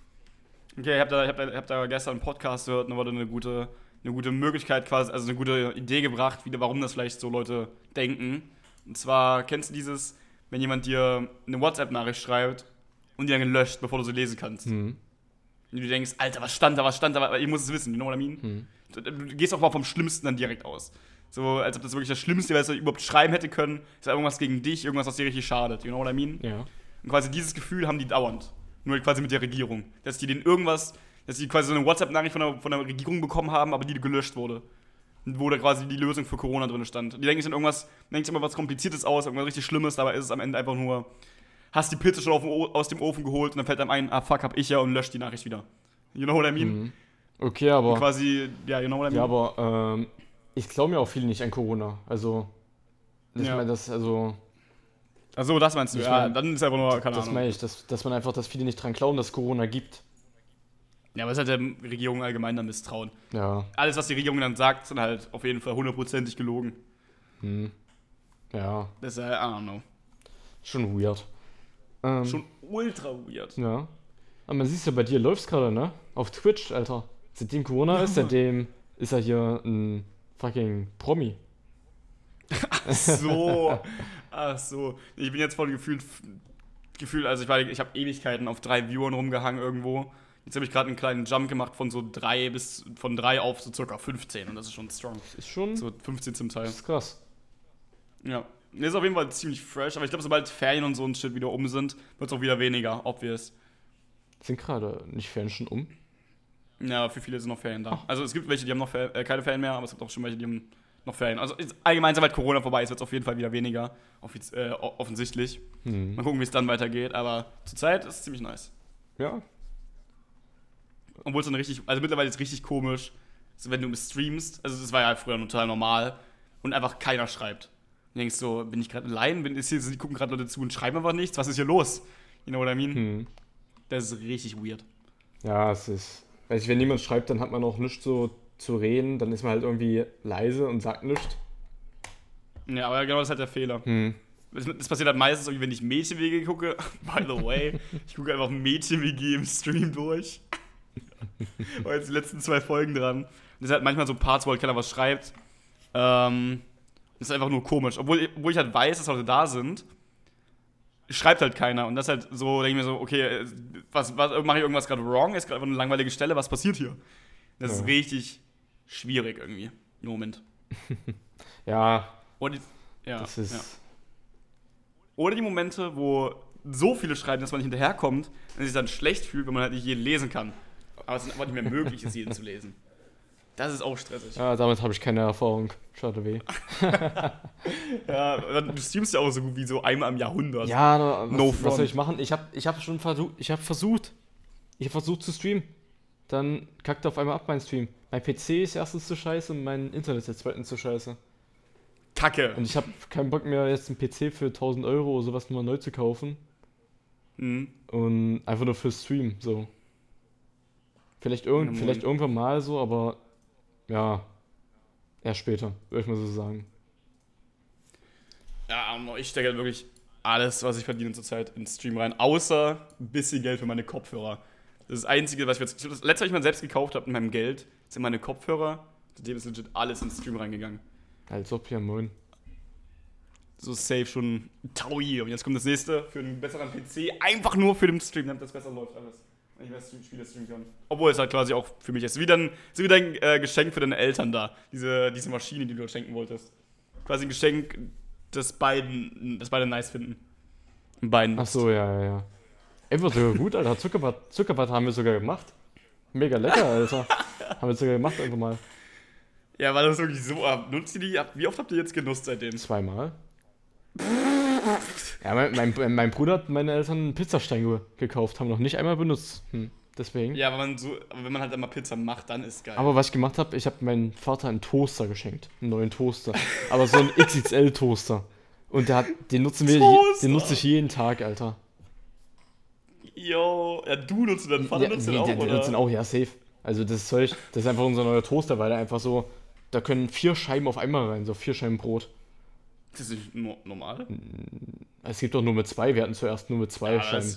Okay, ich hab da, ich hab da, ich hab da gestern einen Podcast gehört und da wurde eine gute, eine gute Möglichkeit quasi, also eine gute Idee gebracht, wie, warum das vielleicht so Leute denken. Und zwar, kennst du dieses, wenn jemand dir eine WhatsApp-Nachricht schreibt und die dann löscht, bevor du sie lesen kannst? Hm. Und du denkst, Alter, was stand da, was stand da, aber ich muss es wissen, you know what I mean? Hm. Du, du gehst auch mal vom Schlimmsten dann direkt aus. So, als ob das wirklich das Schlimmste wäre, was er überhaupt schreiben hätte können. Ist irgendwas gegen dich, irgendwas, was dir richtig schadet, you know what I mean? Ja. Und quasi dieses Gefühl haben die dauernd. Nur quasi mit der Regierung. Dass die denen irgendwas, dass die quasi so eine WhatsApp-Nachricht von der, von der Regierung bekommen haben, aber die gelöscht wurde. Und Wo da quasi die Lösung für Corona drin stand. Die denken sich dann irgendwas, denken sich immer was Kompliziertes aus, irgendwas richtig Schlimmes, dabei ist es am Ende einfach nur, hast die Pizza schon aus dem Ofen geholt und dann fällt einem ein, ah fuck, hab ich ja und löscht die Nachricht wieder. You know what I mean? Hm. Okay, aber. Und quasi, ja, you know what I mean? Ja, aber ähm, ich glaube mir auch viele nicht an Corona. Also. Ich Ja. meine, das, also, Achso, das meinst du? Ich ja, mein, dann ist einfach nur, keine das Ahnung. meine ich, dass, dass man einfach, dass viele nicht dran glauben, dass Corona gibt. Ja, aber es ist halt der Regierung allgemein dann misstrauen. Ja. Alles, was die Regierung dann sagt, sind halt auf jeden Fall hundertprozentig gelogen. Hm. Ja, Das ist, äh, I don't know. schon weird. Ähm, Schon ultra weird. Ja. Aber man sieht ja bei dir läuft's gerade, ne? Auf Twitch, Alter. Seitdem Corona ist, seitdem ist er hier ein fucking Promi. So. Ach so. Ich bin jetzt voll gefühlt, gefühlt also ich, war- ich habe Ewigkeiten auf drei Viewern rumgehangen irgendwo. Jetzt habe ich gerade einen kleinen Jump gemacht von so drei bis, von drei auf so circa 15 und das ist schon strong. Ist schon. So 15 zum Teil. Das ist krass. Ja. Ist auf jeden Fall ziemlich fresh, aber ich glaube, sobald Ferien und so ein Shit wieder um sind, wird es auch wieder weniger, obvious. Sind gerade nicht Ferien schon um? Ja, für viele sind noch Ferien da. Also es gibt welche, die haben noch Fer äh, keine Ferien mehr, aber es gibt auch schon welche, die haben noch Ferien. Also allgemein, sobald Corona vorbei ist, wird es auf jeden Fall wieder weniger, offiz äh, offensichtlich. Hm. Mal gucken, wie es dann weitergeht, aber zurzeit ist es ziemlich nice. Ja. Obwohl es dann richtig, also mittlerweile ist es richtig komisch, wenn du streamst, also das war ja früher total normal und einfach keiner schreibt. Du denkst so, bin ich gerade allein, bin, ist hier, die gucken gerade Leute zu und schreiben einfach nichts, was ist hier los? You know what I mean? Hm. Das ist richtig weird. Ja, es ist. Weiß ich, wenn niemand schreibt, dann hat man auch nichts so zu reden, dann ist man halt irgendwie leise und sagt nichts. Ja, aber genau das ist halt der Fehler. Hm. Das, das passiert halt meistens, irgendwie, wenn ich Mädchen-WG gucke. By the way, ich gucke einfach Mädchen-WG im Stream durch. War jetzt die letzten zwei Folgen dran. Das ist halt manchmal so Parts, wo halt keiner was schreibt. Ähm, ist einfach nur komisch. Obwohl, obwohl ich halt weiß, dass Leute da sind, schreibt halt keiner. Und das ist halt so, denke ich mir so, okay, äh, was, was mache ich irgendwas gerade wrong? Ist gerade einfach eine langweilige Stelle, was passiert hier? Das Ja. ist richtig schwierig irgendwie im Moment. Ja, Und, ja, das ist. ja. Oder die Momente, wo so viele schreiben, dass man nicht hinterherkommt und sich dann schlecht fühlt, wenn man halt nicht jeden lesen kann. Aber es ist einfach nicht mehr möglich, ist jeden zu lesen. Das ist auch stressig. Ja, damit habe ich keine Erfahrung. Schade weh. Ja, du streamst ja auch so gut wie so einmal im Jahrhundert. Ja, na, was, No was front. soll ich machen? Ich habe ich hab schon versucht, ich habe versucht, ich habe versucht zu streamen. Dann kackt auf einmal ab mein Stream. Mein PC ist erstens zu scheiße und mein Internet ist zweitens zu scheiße. Kacke. Und ich habe keinen Bock mehr, jetzt einen PC für 1000 Euro oder sowas nochmal neu zu kaufen. Mhm. Und einfach nur für Stream, so. Vielleicht, irgend, Ja, vielleicht irgendwann mal so, aber ja, erst später, würde ich mal so sagen. Ja, ich stecke halt wirklich alles, was ich verdiene zurzeit ins Stream rein, außer ein bisschen Geld für meine Kopfhörer. Das ist das Einzige, was ich jetzt. Das letzte, was ich mir selbst gekauft habe mit meinem Geld, sind meine Kopfhörer. Seitdem ist legit alles ins Stream reingegangen. Als ob, ja moin. So safe schon Taui. Und jetzt kommt das nächste für einen besseren PC, einfach nur für den Stream, damit das besser läuft alles. Wenn ich mehr Stream Spiele streamen kann. Obwohl es halt quasi auch für mich ist. Wie dann, ist wieder ein äh, Geschenk für deine Eltern da. Diese, diese Maschine, die du schenken wolltest. Quasi ein Geschenk, das beiden, das beide nice finden. Beiden. Ach so, ja, ja, ja. Einfach sogar gut, Alter. Zuckerwatte, Zuckerwatte haben wir sogar gemacht. Mega lecker, Alter. haben wir sogar gemacht, einfach mal. Ja, war das wirklich so ab? Nutzt ihr die? ab- Wie oft habt ihr jetzt genutzt seitdem? Zweimal. Ja, mein, mein, mein Bruder hat meine Eltern einen Pizzastein ge- gekauft, haben noch nicht einmal benutzt. Hm, deswegen. Ja, aber, man so, aber wenn man halt immer Pizza macht, dann ist geil. Aber was ich gemacht habe, ich habe meinem Vater einen Toaster geschenkt. Einen neuen Toaster. Aber so einen XXL-Toaster. Und der hat, den nutzen wir, Toaster. den nutze ich jeden Tag, Alter. Yo, ja, du nutzt deinen Vater Ja, nutzt nee, den auch, der, der oder? nutzt den auch, ja, safe. Also das Zeug, das ist einfach unser neuer Toaster, weil er einfach so, da können vier Scheiben auf einmal rein, so vier Scheiben Brot. Das ist nicht no normal. Es gibt doch nur mit zwei, wir hatten zuerst nur mit zwei Ja, Scheiben.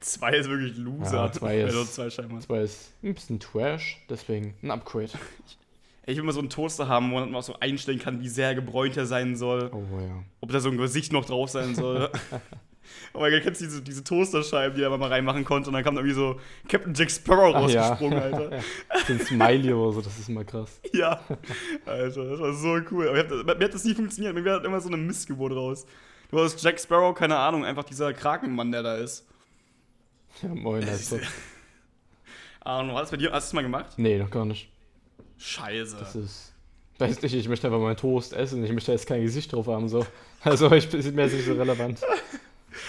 zwei ist wirklich Loser. Ja, zwei ist- du zwei. Zwei ist ein bisschen Trash, deswegen ein Upgrade. Ich will mal so einen Toaster haben, wo man auch so einstellen kann, wie sehr gebräunt er sein soll. Oh ja. Ob da so ein Gesicht noch drauf sein soll. oh mein Gott, kennst du diese, diese Toasterscheiben, die er mal reinmachen konnte? Und dann kam irgendwie so Captain Jack Sparrow Ach ja. rausgesprungen, Alter. So ein Smiley oder so, das ist immer krass. Ja, Alter, das war so cool. Aber hab, mir hat das nie funktioniert. Mir hat immer so eine Missgeburt raus. Du hast Jack Sparrow, keine Ahnung, einfach dieser Krakenmann, der da ist. Ja, moin, also. Ahnung, war das bei dir? Hast du es mal gemacht? Nee, noch gar nicht. Scheiße. Das ist. Weiß nicht, ich möchte einfach meinen Toast essen. Ich möchte jetzt kein Gesicht drauf haben, so. Also, ich ist mir jetzt nicht so relevant.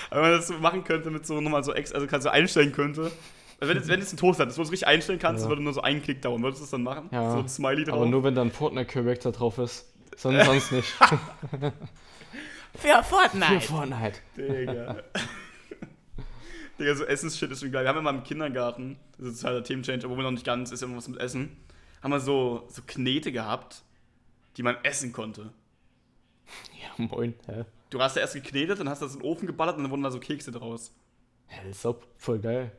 Aber wenn man das so machen könnte mit so nochmal so ex, also kannst du einstellen könnte. Also wenn, jetzt, wenn ein Toaster hat, das wo du es richtig einstellen kannst, Ja. würde nur so einen Klick dauern. Würdest du das dann machen? Ja, So ein Smiley drauf. Aber nur wenn da ein Fortnite-Charakter drauf ist. Sonst, sonst nicht. für Fortnite. Für Fortnite. Digga. Digga, so Essensshit ist schon geil. Wir haben immer im Kindergarten, das ist halt der Themenchange, obwohl noch nicht ganz, ist ja immer was mit Essen, haben wir so, so Knete gehabt, die man essen konnte. Ja, moin. Hä? Du hast ja erst geknetet, dann hast du das in den Ofen geballert und dann wurden da so Kekse draus. Hä, ist auch voll geil.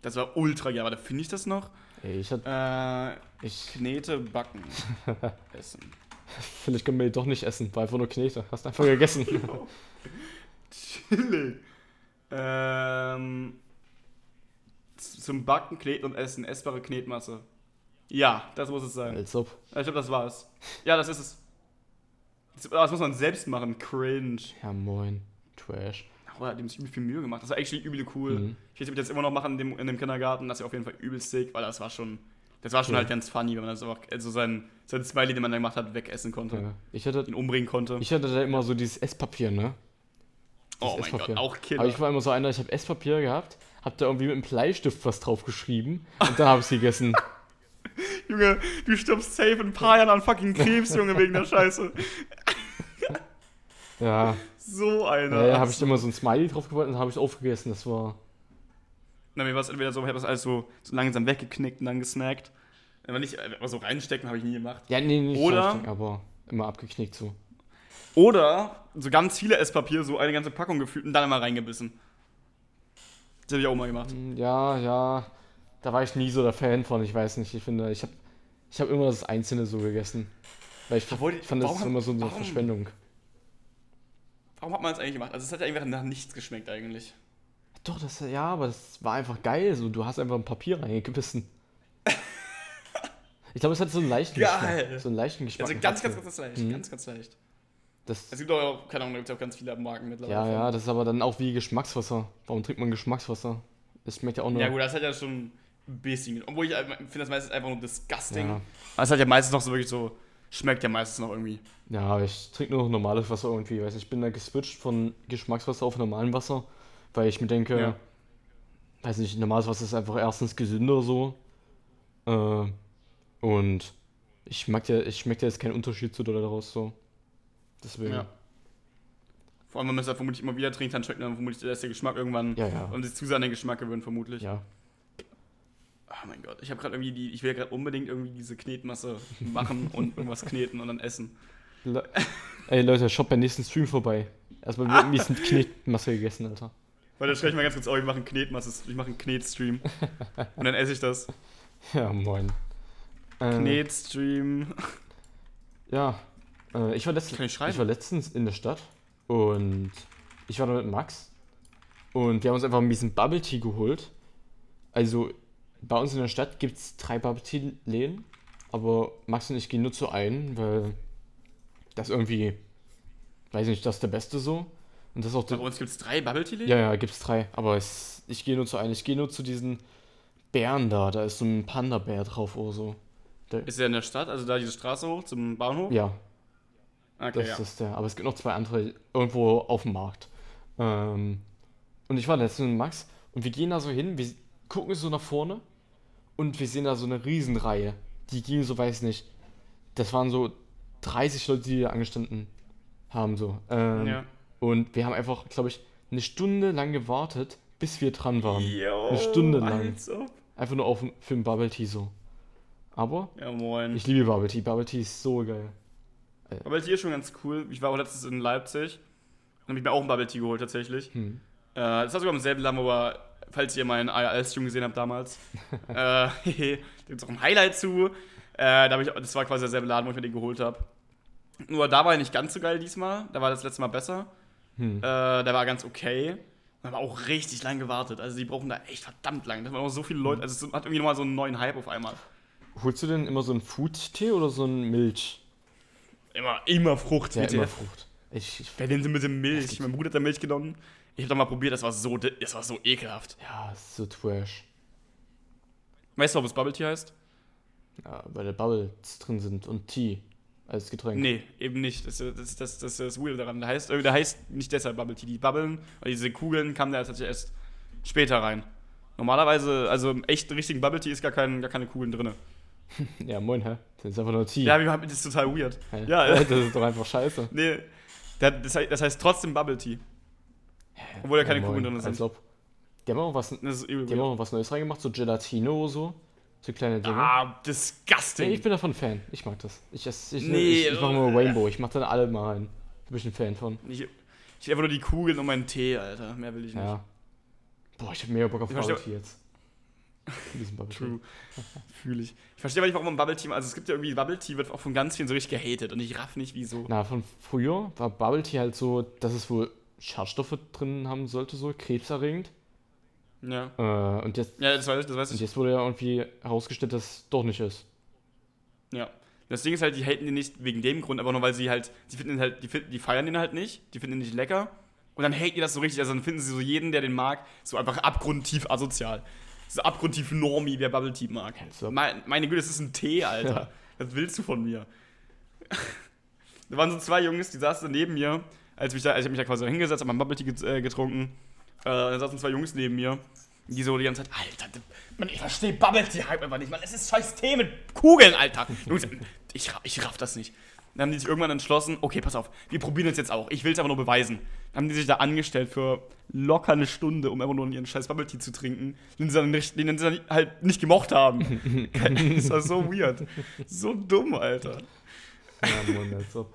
Das war ultra geil, aber da finde ich das noch. Ey, ich hatte. Äh, Ich, Knete backen. essen. vielleicht können wir die doch nicht essen. War einfach nur Knete. Hast einfach gegessen. Chillig. Ähm, z- zum Backen, Kneten und Essen. Essbare Knetmasse. Ja, das muss es sein. Als ob. Ich glaube, das war's. Ja, das ist es. Das, muss man selbst machen. Cringe. Ja, moin. Trash. Oh, er hat ihm ziemlich viel Mühe gemacht. Das war actually übel cool. Mhm. Ich ich das immer noch mache in dem, in dem Kindergarten. Das ist ja auf jeden Fall übel sick, weil das war schon. Das war schon Ja. halt ganz funny, wenn man das einfach, also sein, sein Smiley, den man da gemacht hat, wegessen konnte. Ja. Ich hatte, Ihn umbringen konnte. ich hatte da immer so dieses Esspapier, ne? oh das mein Gott, auch Killer. Aber ich war immer so einer, ich habe Esspapier gehabt, hab da irgendwie mit einem Bleistift was drauf geschrieben und dann habe ich gegessen. Junge, du stirbst safe in ein paar Jahren an fucking Krebs, Junge, wegen der Scheiße. Ja, So einer. naja, habe ich immer so ein Smiley drauf gewollt und habe ich aufgegessen. Das war. Na, mir war es entweder so, ich habe das alles so, so langsam weggeknickt und dann gesnackt. Aber nicht, aber so reinstecken habe ich nie gemacht. Ja, nee, nicht Oder- aber immer abgeknickt so. Oder so ganz viele Esspapier, so eine ganze Packung gefüllt und dann immer reingebissen. Das habe ich auch mal gemacht. Hm, Ja, ja. Da war ich nie so der Fan von, ich weiß nicht. Ich finde, ich habe ich hab immer das Einzelne so gegessen. Weil ich, ich fand, das warum ist immer so eine warum? Verschwendung. Warum hat man das eigentlich gemacht? Also es hat ja einfach nach nichts geschmeckt eigentlich. Doch, das, ja, aber das war einfach geil. So, du hast einfach ein Papier reingebissen. Ich glaube, es hat so einen leichten Geil. Geschmack. So einen leichten Geschmack. Also ganz, ganz, ganz leicht. Mhm. Ganz, ganz leicht. Das, Es gibt auch, keine Ahnung, da gibt es auch ganz viele Marken mittlerweile. ja, ja, das ist aber dann auch wie Geschmackswasser. Warum trinkt man Geschmackswasser? Es schmeckt ja auch nur. Ja, gut, das hat ja schon ein bisschen. Obwohl ich einfach- finde das meistens einfach nur disgusting. Ja. Aber es hat ja meistens noch so wirklich so. Schmeckt ja meistens noch irgendwie. Ja, ich trinke nur noch normales Wasser irgendwie. Ich weiß nicht, ich bin da geswitcht von Geschmackswasser auf normalem Wasser, weil ich mir denke, Ja. weiß nicht, normales Wasser ist einfach erstens gesünder so. Äh, und ich mag ja, ich schmeckt ja jetzt keinen Unterschied zu daraus so. Deswegen. Ja. Vor allem, wenn man es ja vermutlich immer wieder trinkt, dann schmeckt dann vermutlich dass der Geschmack irgendwann. Ja, ja. Und sich zu sehr an den Geschmack gewöhnt, vermutlich. Ja. Oh mein Gott, ich habe gerade irgendwie die. Ich will gerade unbedingt irgendwie diese Knetmasse machen und irgendwas kneten und dann essen. Le Ey Leute, schaut beim nächsten Stream vorbei. Erstmal wird ein bisschen Knetmasse gegessen, Alter. Weil dann schreibe ich mal ganz kurz auf, ich mache einen Knetmasse, ich mache einen Knetstream. und dann esse ich das. Ja, moin. Äh, Knetstream. Ja. Äh, ich, war letzt Kann ich ich war letztens in der Stadt und ich war da mit Max und wir haben uns einfach ein bisschen Bubble Tea geholt. Also bei uns in der Stadt gibt es drei Bubble Tea Läden, aber Max und ich gehen nur zu einem, weil das irgendwie, weiß nicht, das ist der beste so. Und das auch Bei der, uns gibt es drei Bubble Tea Läden? Ja, ja, gibt's drei. Aber es, ich gehe nur zu einem. Ich gehe nur zu diesen Bären da. Da ist so ein Panda-Bär drauf oder so. Ist der in der Stadt? Also da diese Straße hoch zum Bahnhof? Ja, Okay, das ja. ist der. Aber es gibt noch zwei andere irgendwo auf dem Markt. Ähm, und ich war letztens mit Max und wir gehen da so hin, wir gucken so nach vorne und wir sehen da so eine Riesenreihe. Die ging so, weiß nicht. Das waren so 30 Leute, die da angestanden haben, so. Ähm, ja. Und wir haben einfach, glaube ich, eine Stunde lang gewartet, bis wir dran waren. Yo, Eine Stunde lang. Einfach nur auf, für ein Bubble Tea so. Aber Ja, moin. ich liebe Bubble Tea. Bubble Tea ist so geil. Bubble Tea ist schon ganz cool. Ich war auch letztens in Leipzig und habe mir auch ein Bubble Tea geholt, tatsächlich. Hm. Äh, das war sogar im selben Laden, aber falls ihr meinen IRL-Stream gesehen habt damals, äh, da gibt es auch ein Highlight zu. Äh, da ich, das war quasi derselbe Laden, wo ich mir den geholt habe. Nur da war er nicht ganz so geil diesmal. Da war das letzte Mal besser. Hm. Äh, der war ganz okay. Wir haben auch richtig lang gewartet. Also die brauchen da echt verdammt lang. Da waren auch so viele Leute. Also es hat irgendwie nochmal so einen neuen Hype auf einmal. Holst du denn immer so einen Food-Tee oder so einen Milch? Immer, immer Frucht. Ja, bitte. immer Frucht. Ich, ich, Wer nimmt denn mit dem Milch? Mein Bruder hat da Milch genommen. Ich hab da mal probiert, das war so, das war so ekelhaft. ja, ist so trash. Weißt du, ob es Bubble Tea heißt? Ja, weil da Bubbles drin sind und Tee als Getränk. Nee, eben nicht. Das, das, das, das, das ist das Weird daran. Der heißt, äh, der heißt nicht deshalb Bubble Tea. Die Bubbeln, diese Kugeln kamen da tatsächlich erst später rein. Normalerweise, also im echten richtigen Bubble Tea ist gar, kein, gar keine Kugeln drin. Ja, moin, hä? Das ist einfach nur Tee. Ja, das ist total weird. Ja, äh, das ist doch einfach scheiße. nee. Der- Das heißt, das heißt trotzdem Bubble Tea. Obwohl da keine Ja, Kugeln drin Als sind. ob. Die haben auch was, die haben auch was Neues reingemacht, so Gelatine oder so. So kleine Dinge. Ah, disgusting. Nee, ich bin davon Fan. Ich mag das. Ich, ess- ich, Nee, ich, ich mache mal Rainbow. Ich mache dann alle mal rein. Da bin ich ein Fan von. Ich, ich einfach nur die Kugeln und meinen Tee, Alter. Mehr will ich nicht. Ja. Boah, ich hab mega Bock auf Ich Bubble Tea jetzt. In diesem Bubble. True. Fühle ich. Ich verstehe aber nicht, warum Bubble Tea, also es gibt ja irgendwie, Bubble Tea wird auch von ganz vielen so richtig gehatet und ich raff nicht, wieso. Na, von früher war Bubble Tea halt so, dass es wohl Schadstoffe drin haben sollte, so krebserregend. Ja. Äh, und, jetzt, Ja, das weiß ich, das weiß und ich. jetzt wurde ja irgendwie herausgestellt, dass es doch nicht ist. Ja. Das Ding ist halt, die haten den nicht wegen dem Grund, aber nur weil sie halt, die finden halt, die, die feiern den halt nicht, die finden ihn nicht lecker. Und dann haten die das so richtig, also dann finden sie so jeden, der den mag, so einfach abgrundtief asozial. So abgrundtief Normie, wer Bubble Tea mag. Als ob. Meine, meine Güte, das ist ein Tee, Alter. Ja. Was willst du von mir? da waren so zwei Jungs, die saßen neben mir, als mich da, also ich hab mich da quasi hingesetzt, hab mein Bubble Tea äh, getrunken. Äh, da saßen zwei Jungs neben mir, die so die ganze Zeit, Alter, Mann, ich verstehe Bubble Tea Hype einfach nicht, Mann, es ist scheiß Tee mit Kugeln, Alter. Jungs, ich, ich raff das nicht. Dann haben die sich irgendwann entschlossen, okay, pass auf, wir probieren es jetzt auch. Ich will es aber nur beweisen. Dann haben die sich da angestellt für locker eine Stunde, um einfach nur ihren scheiß Bubble Tea zu trinken, den sie dann, nicht, den sie dann halt nicht gemocht haben. das war so weird. So dumm, Alter. Ja, Mann, als ob.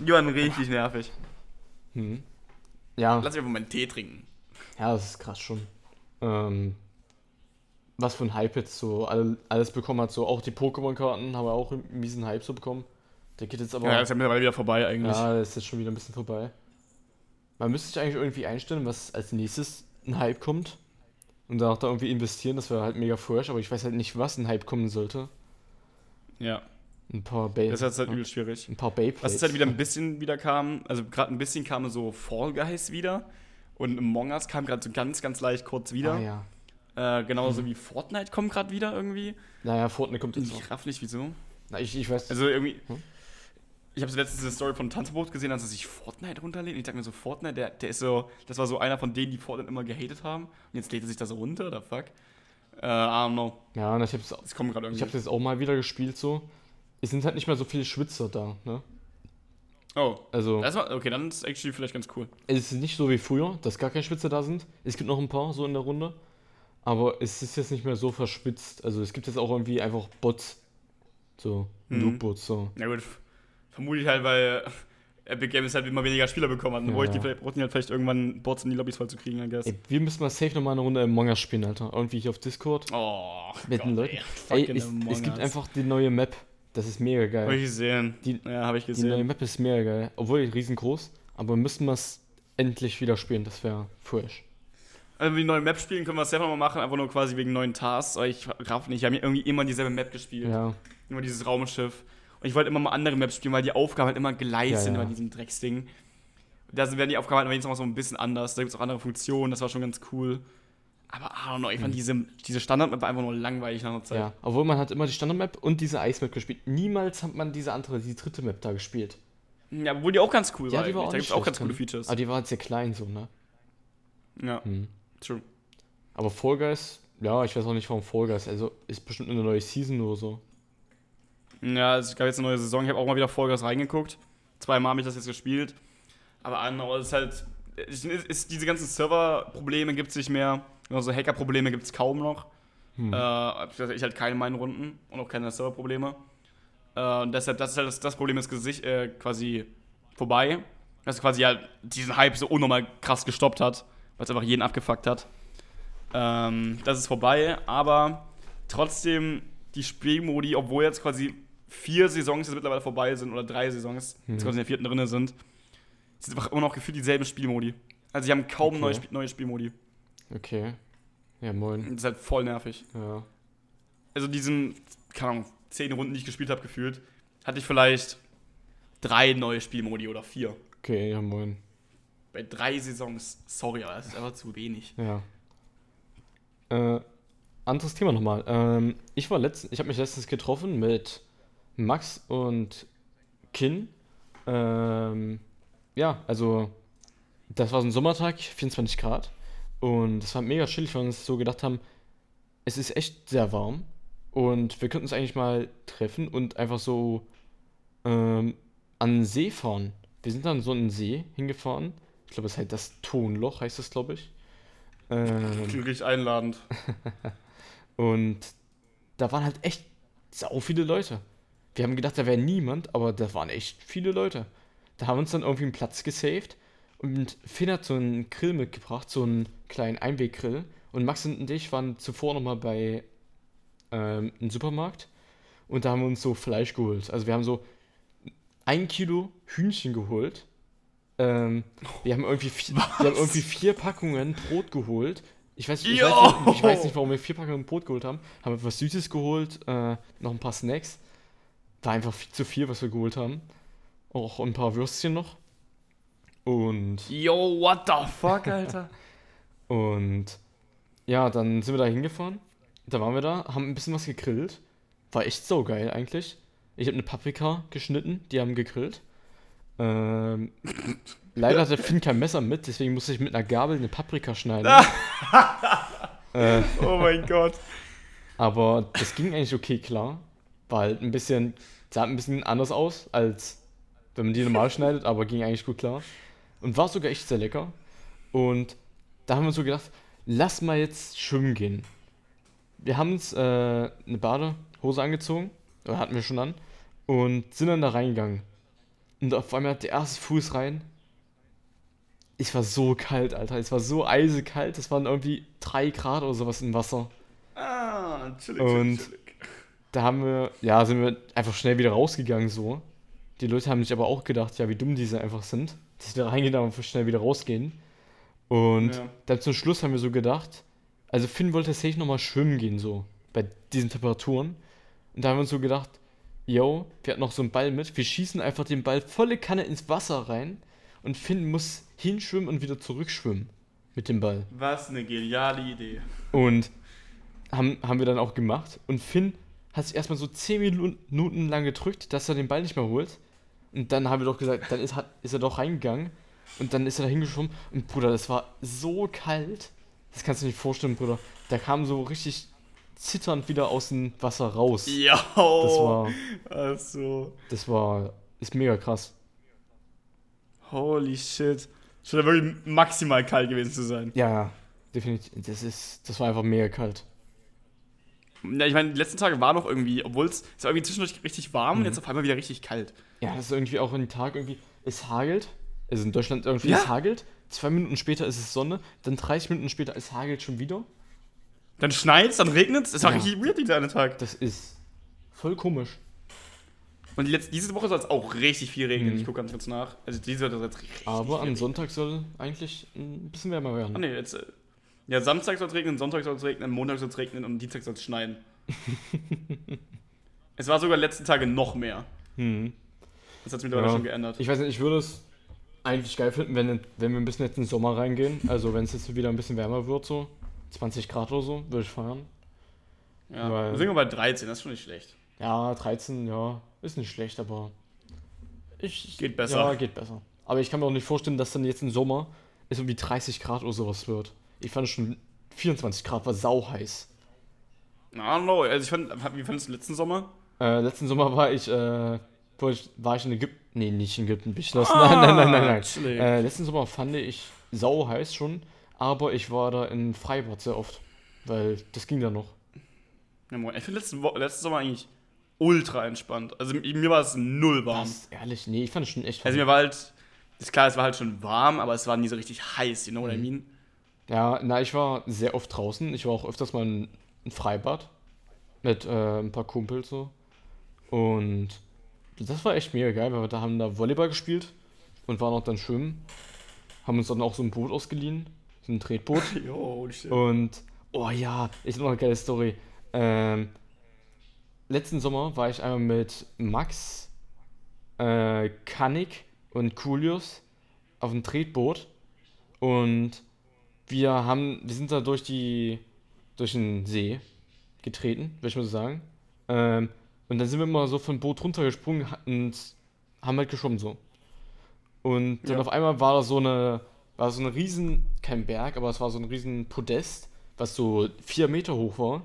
Die waren richtig nervig. Hm. Ja, Lass mich einfach meinen Tee trinken. ja, das ist krass schon. Ähm, was für ein Hype jetzt so alle, alles bekommen hat, so auch die Pokémon-Karten haben wir auch einen miesen Hype so bekommen. Der geht jetzt aber. Ja, das ist ja mittlerweile wieder vorbei eigentlich. Ja, das ist jetzt schon wieder ein bisschen vorbei. Man müsste sich eigentlich irgendwie einstellen, was als nächstes ein Hype kommt. Und danach da irgendwie investieren, das wäre halt mega fresh, aber ich weiß halt nicht, was ein Hype kommen sollte. Ja, Ein paar Bay. das ist halt übel schwierig. Ein paar Beyblades. Was jetzt halt wieder ein bisschen wieder kam, also gerade ein bisschen kam so Fall Guys wieder. Und Among Us kam gerade so ganz, ganz leicht kurz wieder. Ah, ja. Äh, genauso wie Fortnite kommt gerade wieder irgendwie. Naja, Fortnite kommt jetzt. Ich raff nicht, wieso. Na, ich, ich weiß. Also irgendwie. Hm? Ich habe so letztens eine Story von Tanzbrot gesehen, als er sich Fortnite runterlädt. Und ich dachte mir so, Fortnite, der, der ist so, das war so einer von denen, die Fortnite immer gehatet haben. Und jetzt lädt er sich das runter, oder fuck? Äh, I don't know. ja, na, ich hab's, kommt gerade ich das auch mal wieder gespielt so. Es sind halt nicht mehr so viele Schwitzer da, ne? oh. Also, Das war, okay, dann ist actually vielleicht ganz cool. es ist nicht so wie früher, dass gar keine Schwitzer da sind. Es gibt noch ein paar so in der Runde. Aber es ist jetzt nicht mehr so verschwitzt. Also es gibt jetzt auch irgendwie einfach Bots. So, Mhm. Noob-Bots, so. Na gut, f- vermute ich halt, weil Epic Games halt immer weniger Spieler bekommen hat. Dann Ja, die ja. brauchten die halt vielleicht irgendwann Bots in die Lobbys voll zu kriegen, I guess. Ey, wir müssen mal safe nochmal eine Runde Among Us spielen, Alter. Irgendwie hier auf Discord. Oh, Mit den Leuten. Ey, es, es gibt einfach die neue Map. Das ist mega Hab geil. ich gesehen. Die- ja, habe ich Die neue gesehen. Map ist mega geil. Obwohl riesengroß. Aber müssen wir es endlich wieder spielen. Das wäre fresh. Also, wenn wir die neue Map spielen, können wir es selber mal machen, einfach nur quasi wegen neuen Tasks. Aber ich raff nicht. Ich habe irgendwie immer dieselbe Map gespielt. Ja. Immer dieses Raumschiff. Und ich wollte immer mal andere Maps spielen, weil die Aufgaben halt immer gleich Ja, sind ja. bei diesem Drecksding. Da werden die Aufgaben halt wenigstens noch so ein bisschen anders. Da gibt es auch andere Funktionen, das war schon ganz cool. Aber I don't know, ich fand diese, diese Standard-Map einfach nur langweilig nach einer Zeit. Ja, obwohl man hat immer die Standard-Map und diese Eismap gespielt. Niemals hat man diese andere, die dritte Map da gespielt. Ja, obwohl die auch ganz cool Ja, war. die war eigentlich. auch da nicht gibt's auch ganz coole. Features. Aber die war halt sehr klein so, ne? ja, Hm. true. Aber Fall Guys, ja, ich weiß auch nicht warum Fall Guys. Also ist bestimmt eine neue Season oder so. Ja, es gab jetzt eine neue Saison. Ich habe auch mal wieder Vollgas reingeguckt. Zweimal habe ich das jetzt gespielt. Aber andere, es ist halt. Es ist, ist, diese ganzen Server-Probleme gibt es nicht mehr. Also Hacker-Probleme gibt es kaum noch. Hm. Äh, ich halt keine in meinen Runden und auch keine Server-Probleme. Äh, und deshalb, das ist halt das, das Problem ist gesicht, äh, quasi vorbei. Dass quasi halt diesen Hype so unnormal krass gestoppt hat, weil es einfach jeden abgefuckt hat. Ähm, das ist vorbei, aber trotzdem die Spielmodi, obwohl jetzt quasi vier Saisons jetzt mittlerweile vorbei sind oder drei Saisons, Mhm. jetzt quasi in der vierten drinne sind, sind einfach immer noch gefühlt dieselben Spielmodi. Also sie haben kaum Okay. neue, Sp neue Spielmodi. Okay. Ja, moin. Das ist halt voll nervig. Ja. Also diesen, keine Ahnung, zehn Runden, die ich gespielt habe, gefühlt, hatte ich vielleicht drei neue Spielmodi oder vier. Okay, ja, moin. Bei drei Saisons, sorry, aber das ist einfach zu wenig. Ja. Äh, anderes Thema nochmal. Ähm, ich war letztens, ich habe mich letztens getroffen mit Max und Kin. Ähm, ja, also das war so ein Sommertag, 24 Grad. Und es war mega chillig, weil wir uns so gedacht haben, es ist echt sehr warm. Und wir könnten uns eigentlich mal treffen und einfach so ähm, an den See fahren. Wir sind dann so an den See hingefahren. Ich glaube, es heißt das Tonloch, heißt das, glaube ich. Ähm, richtig einladend. und da waren halt echt sau viele Leute. Wir haben gedacht, da wäre niemand, aber da waren echt viele Leute. Da haben wir uns dann irgendwie einen Platz gesaved und Finn hat so einen Grill mitgebracht, so einen kleinen Einweggrill. Und Max und ich waren zuvor nochmal bei ähm, einem Supermarkt und da haben wir uns so Fleisch geholt. Also wir haben so ein Kilo Hühnchen geholt. Ähm, wir haben irgendwie vier, wir haben irgendwie vier Packungen Brot geholt. Ich weiß, ich, weiß nicht, ich weiß nicht, warum wir vier Packungen Brot geholt haben. Haben wir was Süßes geholt, äh, noch ein paar Snacks. War einfach viel zu viel, was wir geholt haben. Auch ein paar Würstchen noch. Und Yo, what the fuck, Alter? und ja, dann sind wir da hingefahren. Da waren wir da, haben ein bisschen was gegrillt. War echt so geil eigentlich. Ich habe eine Paprika geschnitten, die haben gegrillt. Ähm, leider hatte Finn kein Messer mit, deswegen musste ich mit einer Gabel eine Paprika schneiden. äh, oh mein Gott. aber das ging eigentlich okay klar. War halt ein bisschen, sah ein bisschen anders aus, als wenn man die normal schneidet, aber ging eigentlich gut klar. Und war sogar echt sehr lecker. Und da haben wir uns so gedacht, lass mal jetzt schwimmen gehen. Wir haben uns äh, eine Badehose angezogen, oder hatten wir schon an, und sind dann da reingegangen. Und auf einmal hat der erste Fuß rein. Ich war so kalt, Alter. Es war so eisekalt. Es waren irgendwie 3 Grad oder sowas im Wasser. Ah, chillig, Und- chillig. Da haben wir, ja, sind wir einfach schnell wieder rausgegangen so. Die Leute haben sich aber auch gedacht, ja, wie dumm diese einfach sind, dass sie da reingehen und einfach schnell wieder rausgehen. Und Ja. dann zum Schluss haben wir so gedacht, also Finn wollte tatsächlich nochmal schwimmen gehen, so, bei diesen Temperaturen. Und da haben wir uns so gedacht, yo, wir hatten noch so einen Ball mit, wir schießen einfach den Ball volle Kanne ins Wasser rein und Finn muss hinschwimmen und wieder zurückschwimmen mit dem Ball. Was eine geniale Idee. Und haben, haben wir dann auch gemacht. Und Finn hat sich erstmal so 10 Minuten lang gedrückt, dass er den Ball nicht mehr holt. Und dann haben wir doch gesagt, dann ist, hat, ist er doch reingegangen. Und dann ist er da hingeschwommen. Und Bruder, das war so kalt. Das kannst du dir nicht vorstellen, Bruder. Da kam so richtig zitternd wieder aus dem Wasser raus. Yo. Das war, Also. das war, ist mega krass. Holy shit. Scheint ja wirklich maximal kalt gewesen zu sein. Ja, ja, definitiv. Das ist, das war einfach mega kalt. Ja, ich meine, die letzten Tage war noch irgendwie, obwohl es war irgendwie zwischendurch richtig warm und Mhm. jetzt auf einmal wieder richtig kalt. Ja, das ist irgendwie auch ein Tag irgendwie, es hagelt. Also in Deutschland irgendwie, Ja. es hagelt. Zwei Minuten später ist es Sonne, dann 30 Minuten später es hagelt schon wieder. Dann schneit's, dann regnet's. Es war Ja. richtig weird, dieser eine Tag. Das ist voll komisch. Und die letzte, diese Woche soll es auch richtig viel regnen. Mhm. Ich gucke ganz kurz nach. Also diese Woche soll es richtig Aber am. Sonntag soll eigentlich ein bisschen wärmer werden. Ah, nee, jetzt. Ja, Samstag soll es regnen, Sonntag soll es regnen, Montag soll es regnen und Dienstag soll es schneien. es war sogar letzten Tage noch mehr. Hm. Das hat sich mittlerweile Ja. schon geändert. Ich weiß nicht, ich würde es eigentlich geil finden, wenn, wenn wir ein bisschen jetzt in den Sommer reingehen. Also wenn es jetzt wieder ein bisschen wärmer wird, so 20 Grad oder so, würde ich feiern. Ja. Weil- wir sind bei 13, das ist schon nicht schlecht. Ja, 13, ja, ist nicht schlecht, aber ich Geht besser. Ja, geht besser. Aber ich kann mir auch nicht vorstellen, dass dann jetzt im Sommer es irgendwie 30 Grad oder sowas wird. Ich fand schon 24 Grad war sau heiß. I don't know. Also ich fand, wie fandest du letzten Sommer? Äh, letzten Sommer war ich, äh, war ich in Ägypten. Nee, nicht in Ägypten, bin ich los. Ah, nein, nein, nein, nein, nein. Äh, letzten Sommer fand ich sau heiß schon, aber ich war da in Freibad sehr oft. Weil das ging da noch. Ja. Ich finde letzten, letzten Sommer eigentlich ultra entspannt. Also mir war es null warm. Was? Ehrlich, nee, ich fand es schon echt Also mir war halt, ist klar, es war halt schon warm, aber es war nie so richtig heiß, you know what I Mhm. mean? Ja, na, ich war sehr oft draußen. Ich war auch öfters mal in, in Freibad mit äh, ein paar Kumpels so. Und das war echt mega geil, weil wir da haben da Volleyball gespielt und waren auch dann schwimmen. Haben uns dann auch so ein Boot ausgeliehen, so ein Tretboot. Jo. Und, oh ja, ich habe noch eine geile Story. Ähm, letzten Sommer war ich einmal mit Max, äh, Kanik und Kulius auf dem Tretboot. Und wir haben, wir sind da durch die, durch den See getreten, würde ich mal so sagen. Ähm, und dann sind wir immer so vom Boot runtergesprungen und haben halt geschwommen so. Und dann Ja. auf einmal war da so eine, war so ein riesen, kein Berg, aber es war so ein riesen Podest, was so vier Meter hoch war.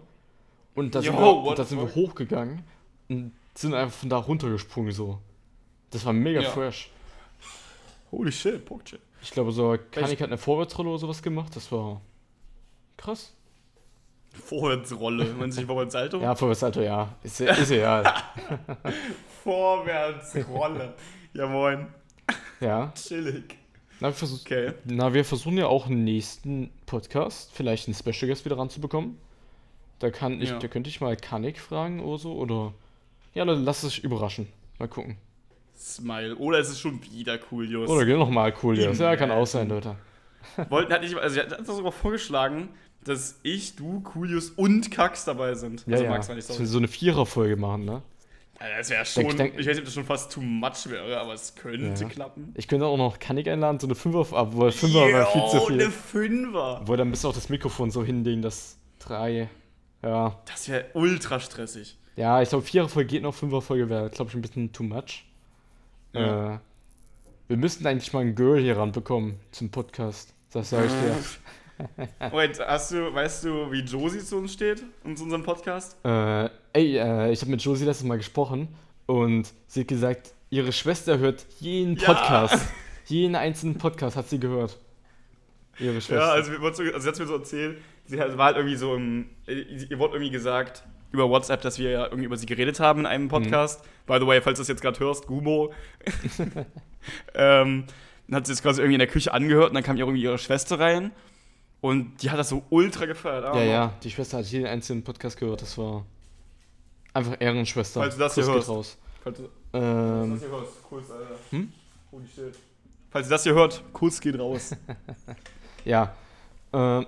Und da sind, Yo, wir, da sind wir hochgegangen und sind einfach von da runtergesprungen so. Das war mega Ja. fresh. Holy shit, Pokche. Ich glaube, so Kanik hat eine Vorwärtsrolle oder sowas gemacht. Das war krass. Vorwärtsrolle. Man sich Vorwärtssalto? Ja, Vorwärtssalto, ja. Ist, ist egal. Vorwärtsrolle. ja, moin. ja. Chillig. Na wir, Okay. na, wir versuchen ja auch im nächsten Podcast vielleicht einen Special Guest wieder ranzubekommen. Da kann ich, Ja. da könnte ich mal Kanik fragen oder so. Oder. Ja, dann lass es überraschen. Mal gucken. Smile. Oder ist es schon wieder cool, Jus? Oder nochmal cool, ja. Kann auch sein, Leute. Wollten, hat nicht, also, er hat sogar vorgeschlagen, dass ich, du, Kulius und Kax dabei sind. Ja, also ja. Max war nicht Dass sorry. wir so eine Vierer-Folge machen, ne? Ja, das wäre schon, denk- ich weiß nicht, ob das schon fast too much wäre, aber es könnte Ja. klappen. Ich könnte auch noch Kanik einladen, so eine Fünfer, obwohl Fünfer wäre viel zu Yo, viel. eine Fünfer. Obwohl, dann müsst ihr auch das Mikrofon so hinlegen, dass drei. Ja. Das wäre ultra stressig. Ja, ich glaube, Vierer-Folge geht noch, Fünfer-Folge wäre, glaube ich, ein bisschen too much. Ja. Äh, wir müssten eigentlich mal ein Girl hier ranbekommen zum Podcast. Das sage ich dir. Wait, hast du, weißt du, wie Josie zu uns steht und zu unserem Podcast? Äh, ey, äh, ich habe mit Josie letztes Mal gesprochen und sie hat gesagt, ihre Schwester hört jeden Ja. Podcast. Jeden einzelnen Podcast hat sie gehört. Ihre Schwester. Ja, also, also sie hat mir so erzählt, sie hat- war halt irgendwie so im, ihr wurde irgendwie gesagt über WhatsApp, dass wir ja irgendwie über sie geredet haben in einem Podcast. By the way, falls du das jetzt gerade hörst, Gumo. ähm, dann hat sie es quasi irgendwie in der Küche angehört und dann kam irgendwie ihre Schwester rein und die hat das so ultra gefeiert. ja, ja, die Schwester hat jeden einzelnen Podcast gehört. Das war einfach Ehrenschwester. Falls du das hier Kuss hörst. raus. Falls du Ähm, das hier hörst, Kuss, Alter. Hm? Holy shit. Falls ihr das hier hört, Kuss geht raus. Ja. Ähm,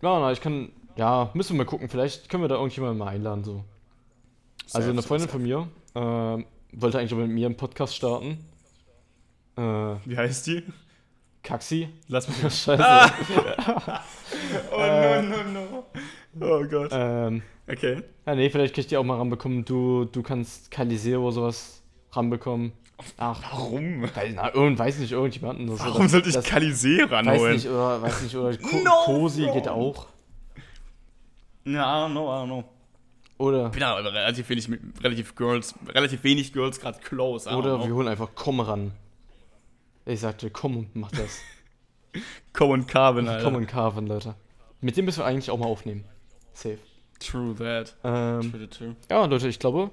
ja, na, ich kann. Ja, müssen wir mal gucken. Vielleicht können wir da irgendjemanden mal einladen. So. Also, eine Freundin von mir ähm, wollte eigentlich mit mir einen Podcast starten. Äh, Wie heißt die? Kaxi. Lass mich. Scheiße. Oh Äh, no, no, no. Oh Gott. Ähm, Okay. ja, nee, vielleicht kann ich die auch mal ranbekommen. Du, du kannst Kaliseo oder sowas ranbekommen. Ach, Warum? weil, na, irgend, weiß nicht, irgendjemanden. Warum Das- sollte ich Kalisee Weiß ranholen? nicht, oder, weiß nicht, oder Ko No Cosi geht auch. Ja, I don't know, I don't know. Oder, Ich bin aber relativ wenig, mit, relativ Girls, relativ wenig Girls gerade close. I don't oder wir holen einfach Komm ran. Ich sagte, komm und mach das. Komm und Carvin, Alter. Komm und Carven, Leute. Mit dem müssen wir eigentlich auch mal aufnehmen. Safe. True that. Ähm, True, true. ja, Leute, ich glaube,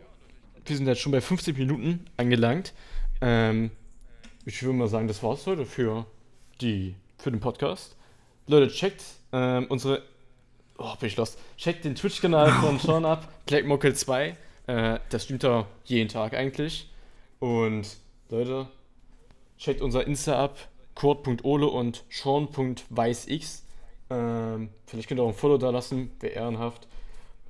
wir sind jetzt schon bei 50 Minuten angelangt. Ähm, ich würde mal sagen, das war's heute für, die, für den Podcast. Leute, checkt ähm, unsere. Oh, bin ich lost. Checkt den Twitch-Kanal von Sean ab, BlackMockel2. Äh, das streamt er jeden Tag eigentlich. Und Leute, checkt unser Insta ab, kurt.ole und sean.weißx. Ähm, vielleicht könnt ihr auch ein Follow da lassen, wäre ehrenhaft.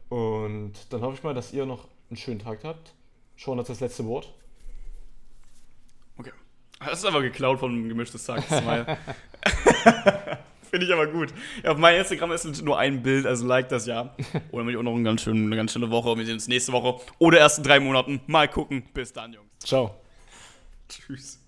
Und dann hoffe ich mal, dass ihr noch einen schönen Tag habt. Sean hat das letzte Wort. Okay. Das ist aber geklaut von gemischtes Tag. Finde ich aber gut. Ja, auf meinem Instagram ist nur ein Bild, also like das ja. Oder ich auch noch eine ganz, schöne, eine ganz schöne Woche. Wir sehen uns nächste Woche oder erst in drei Monaten. Mal gucken. Bis dann, Jungs. Ciao. Tschüss.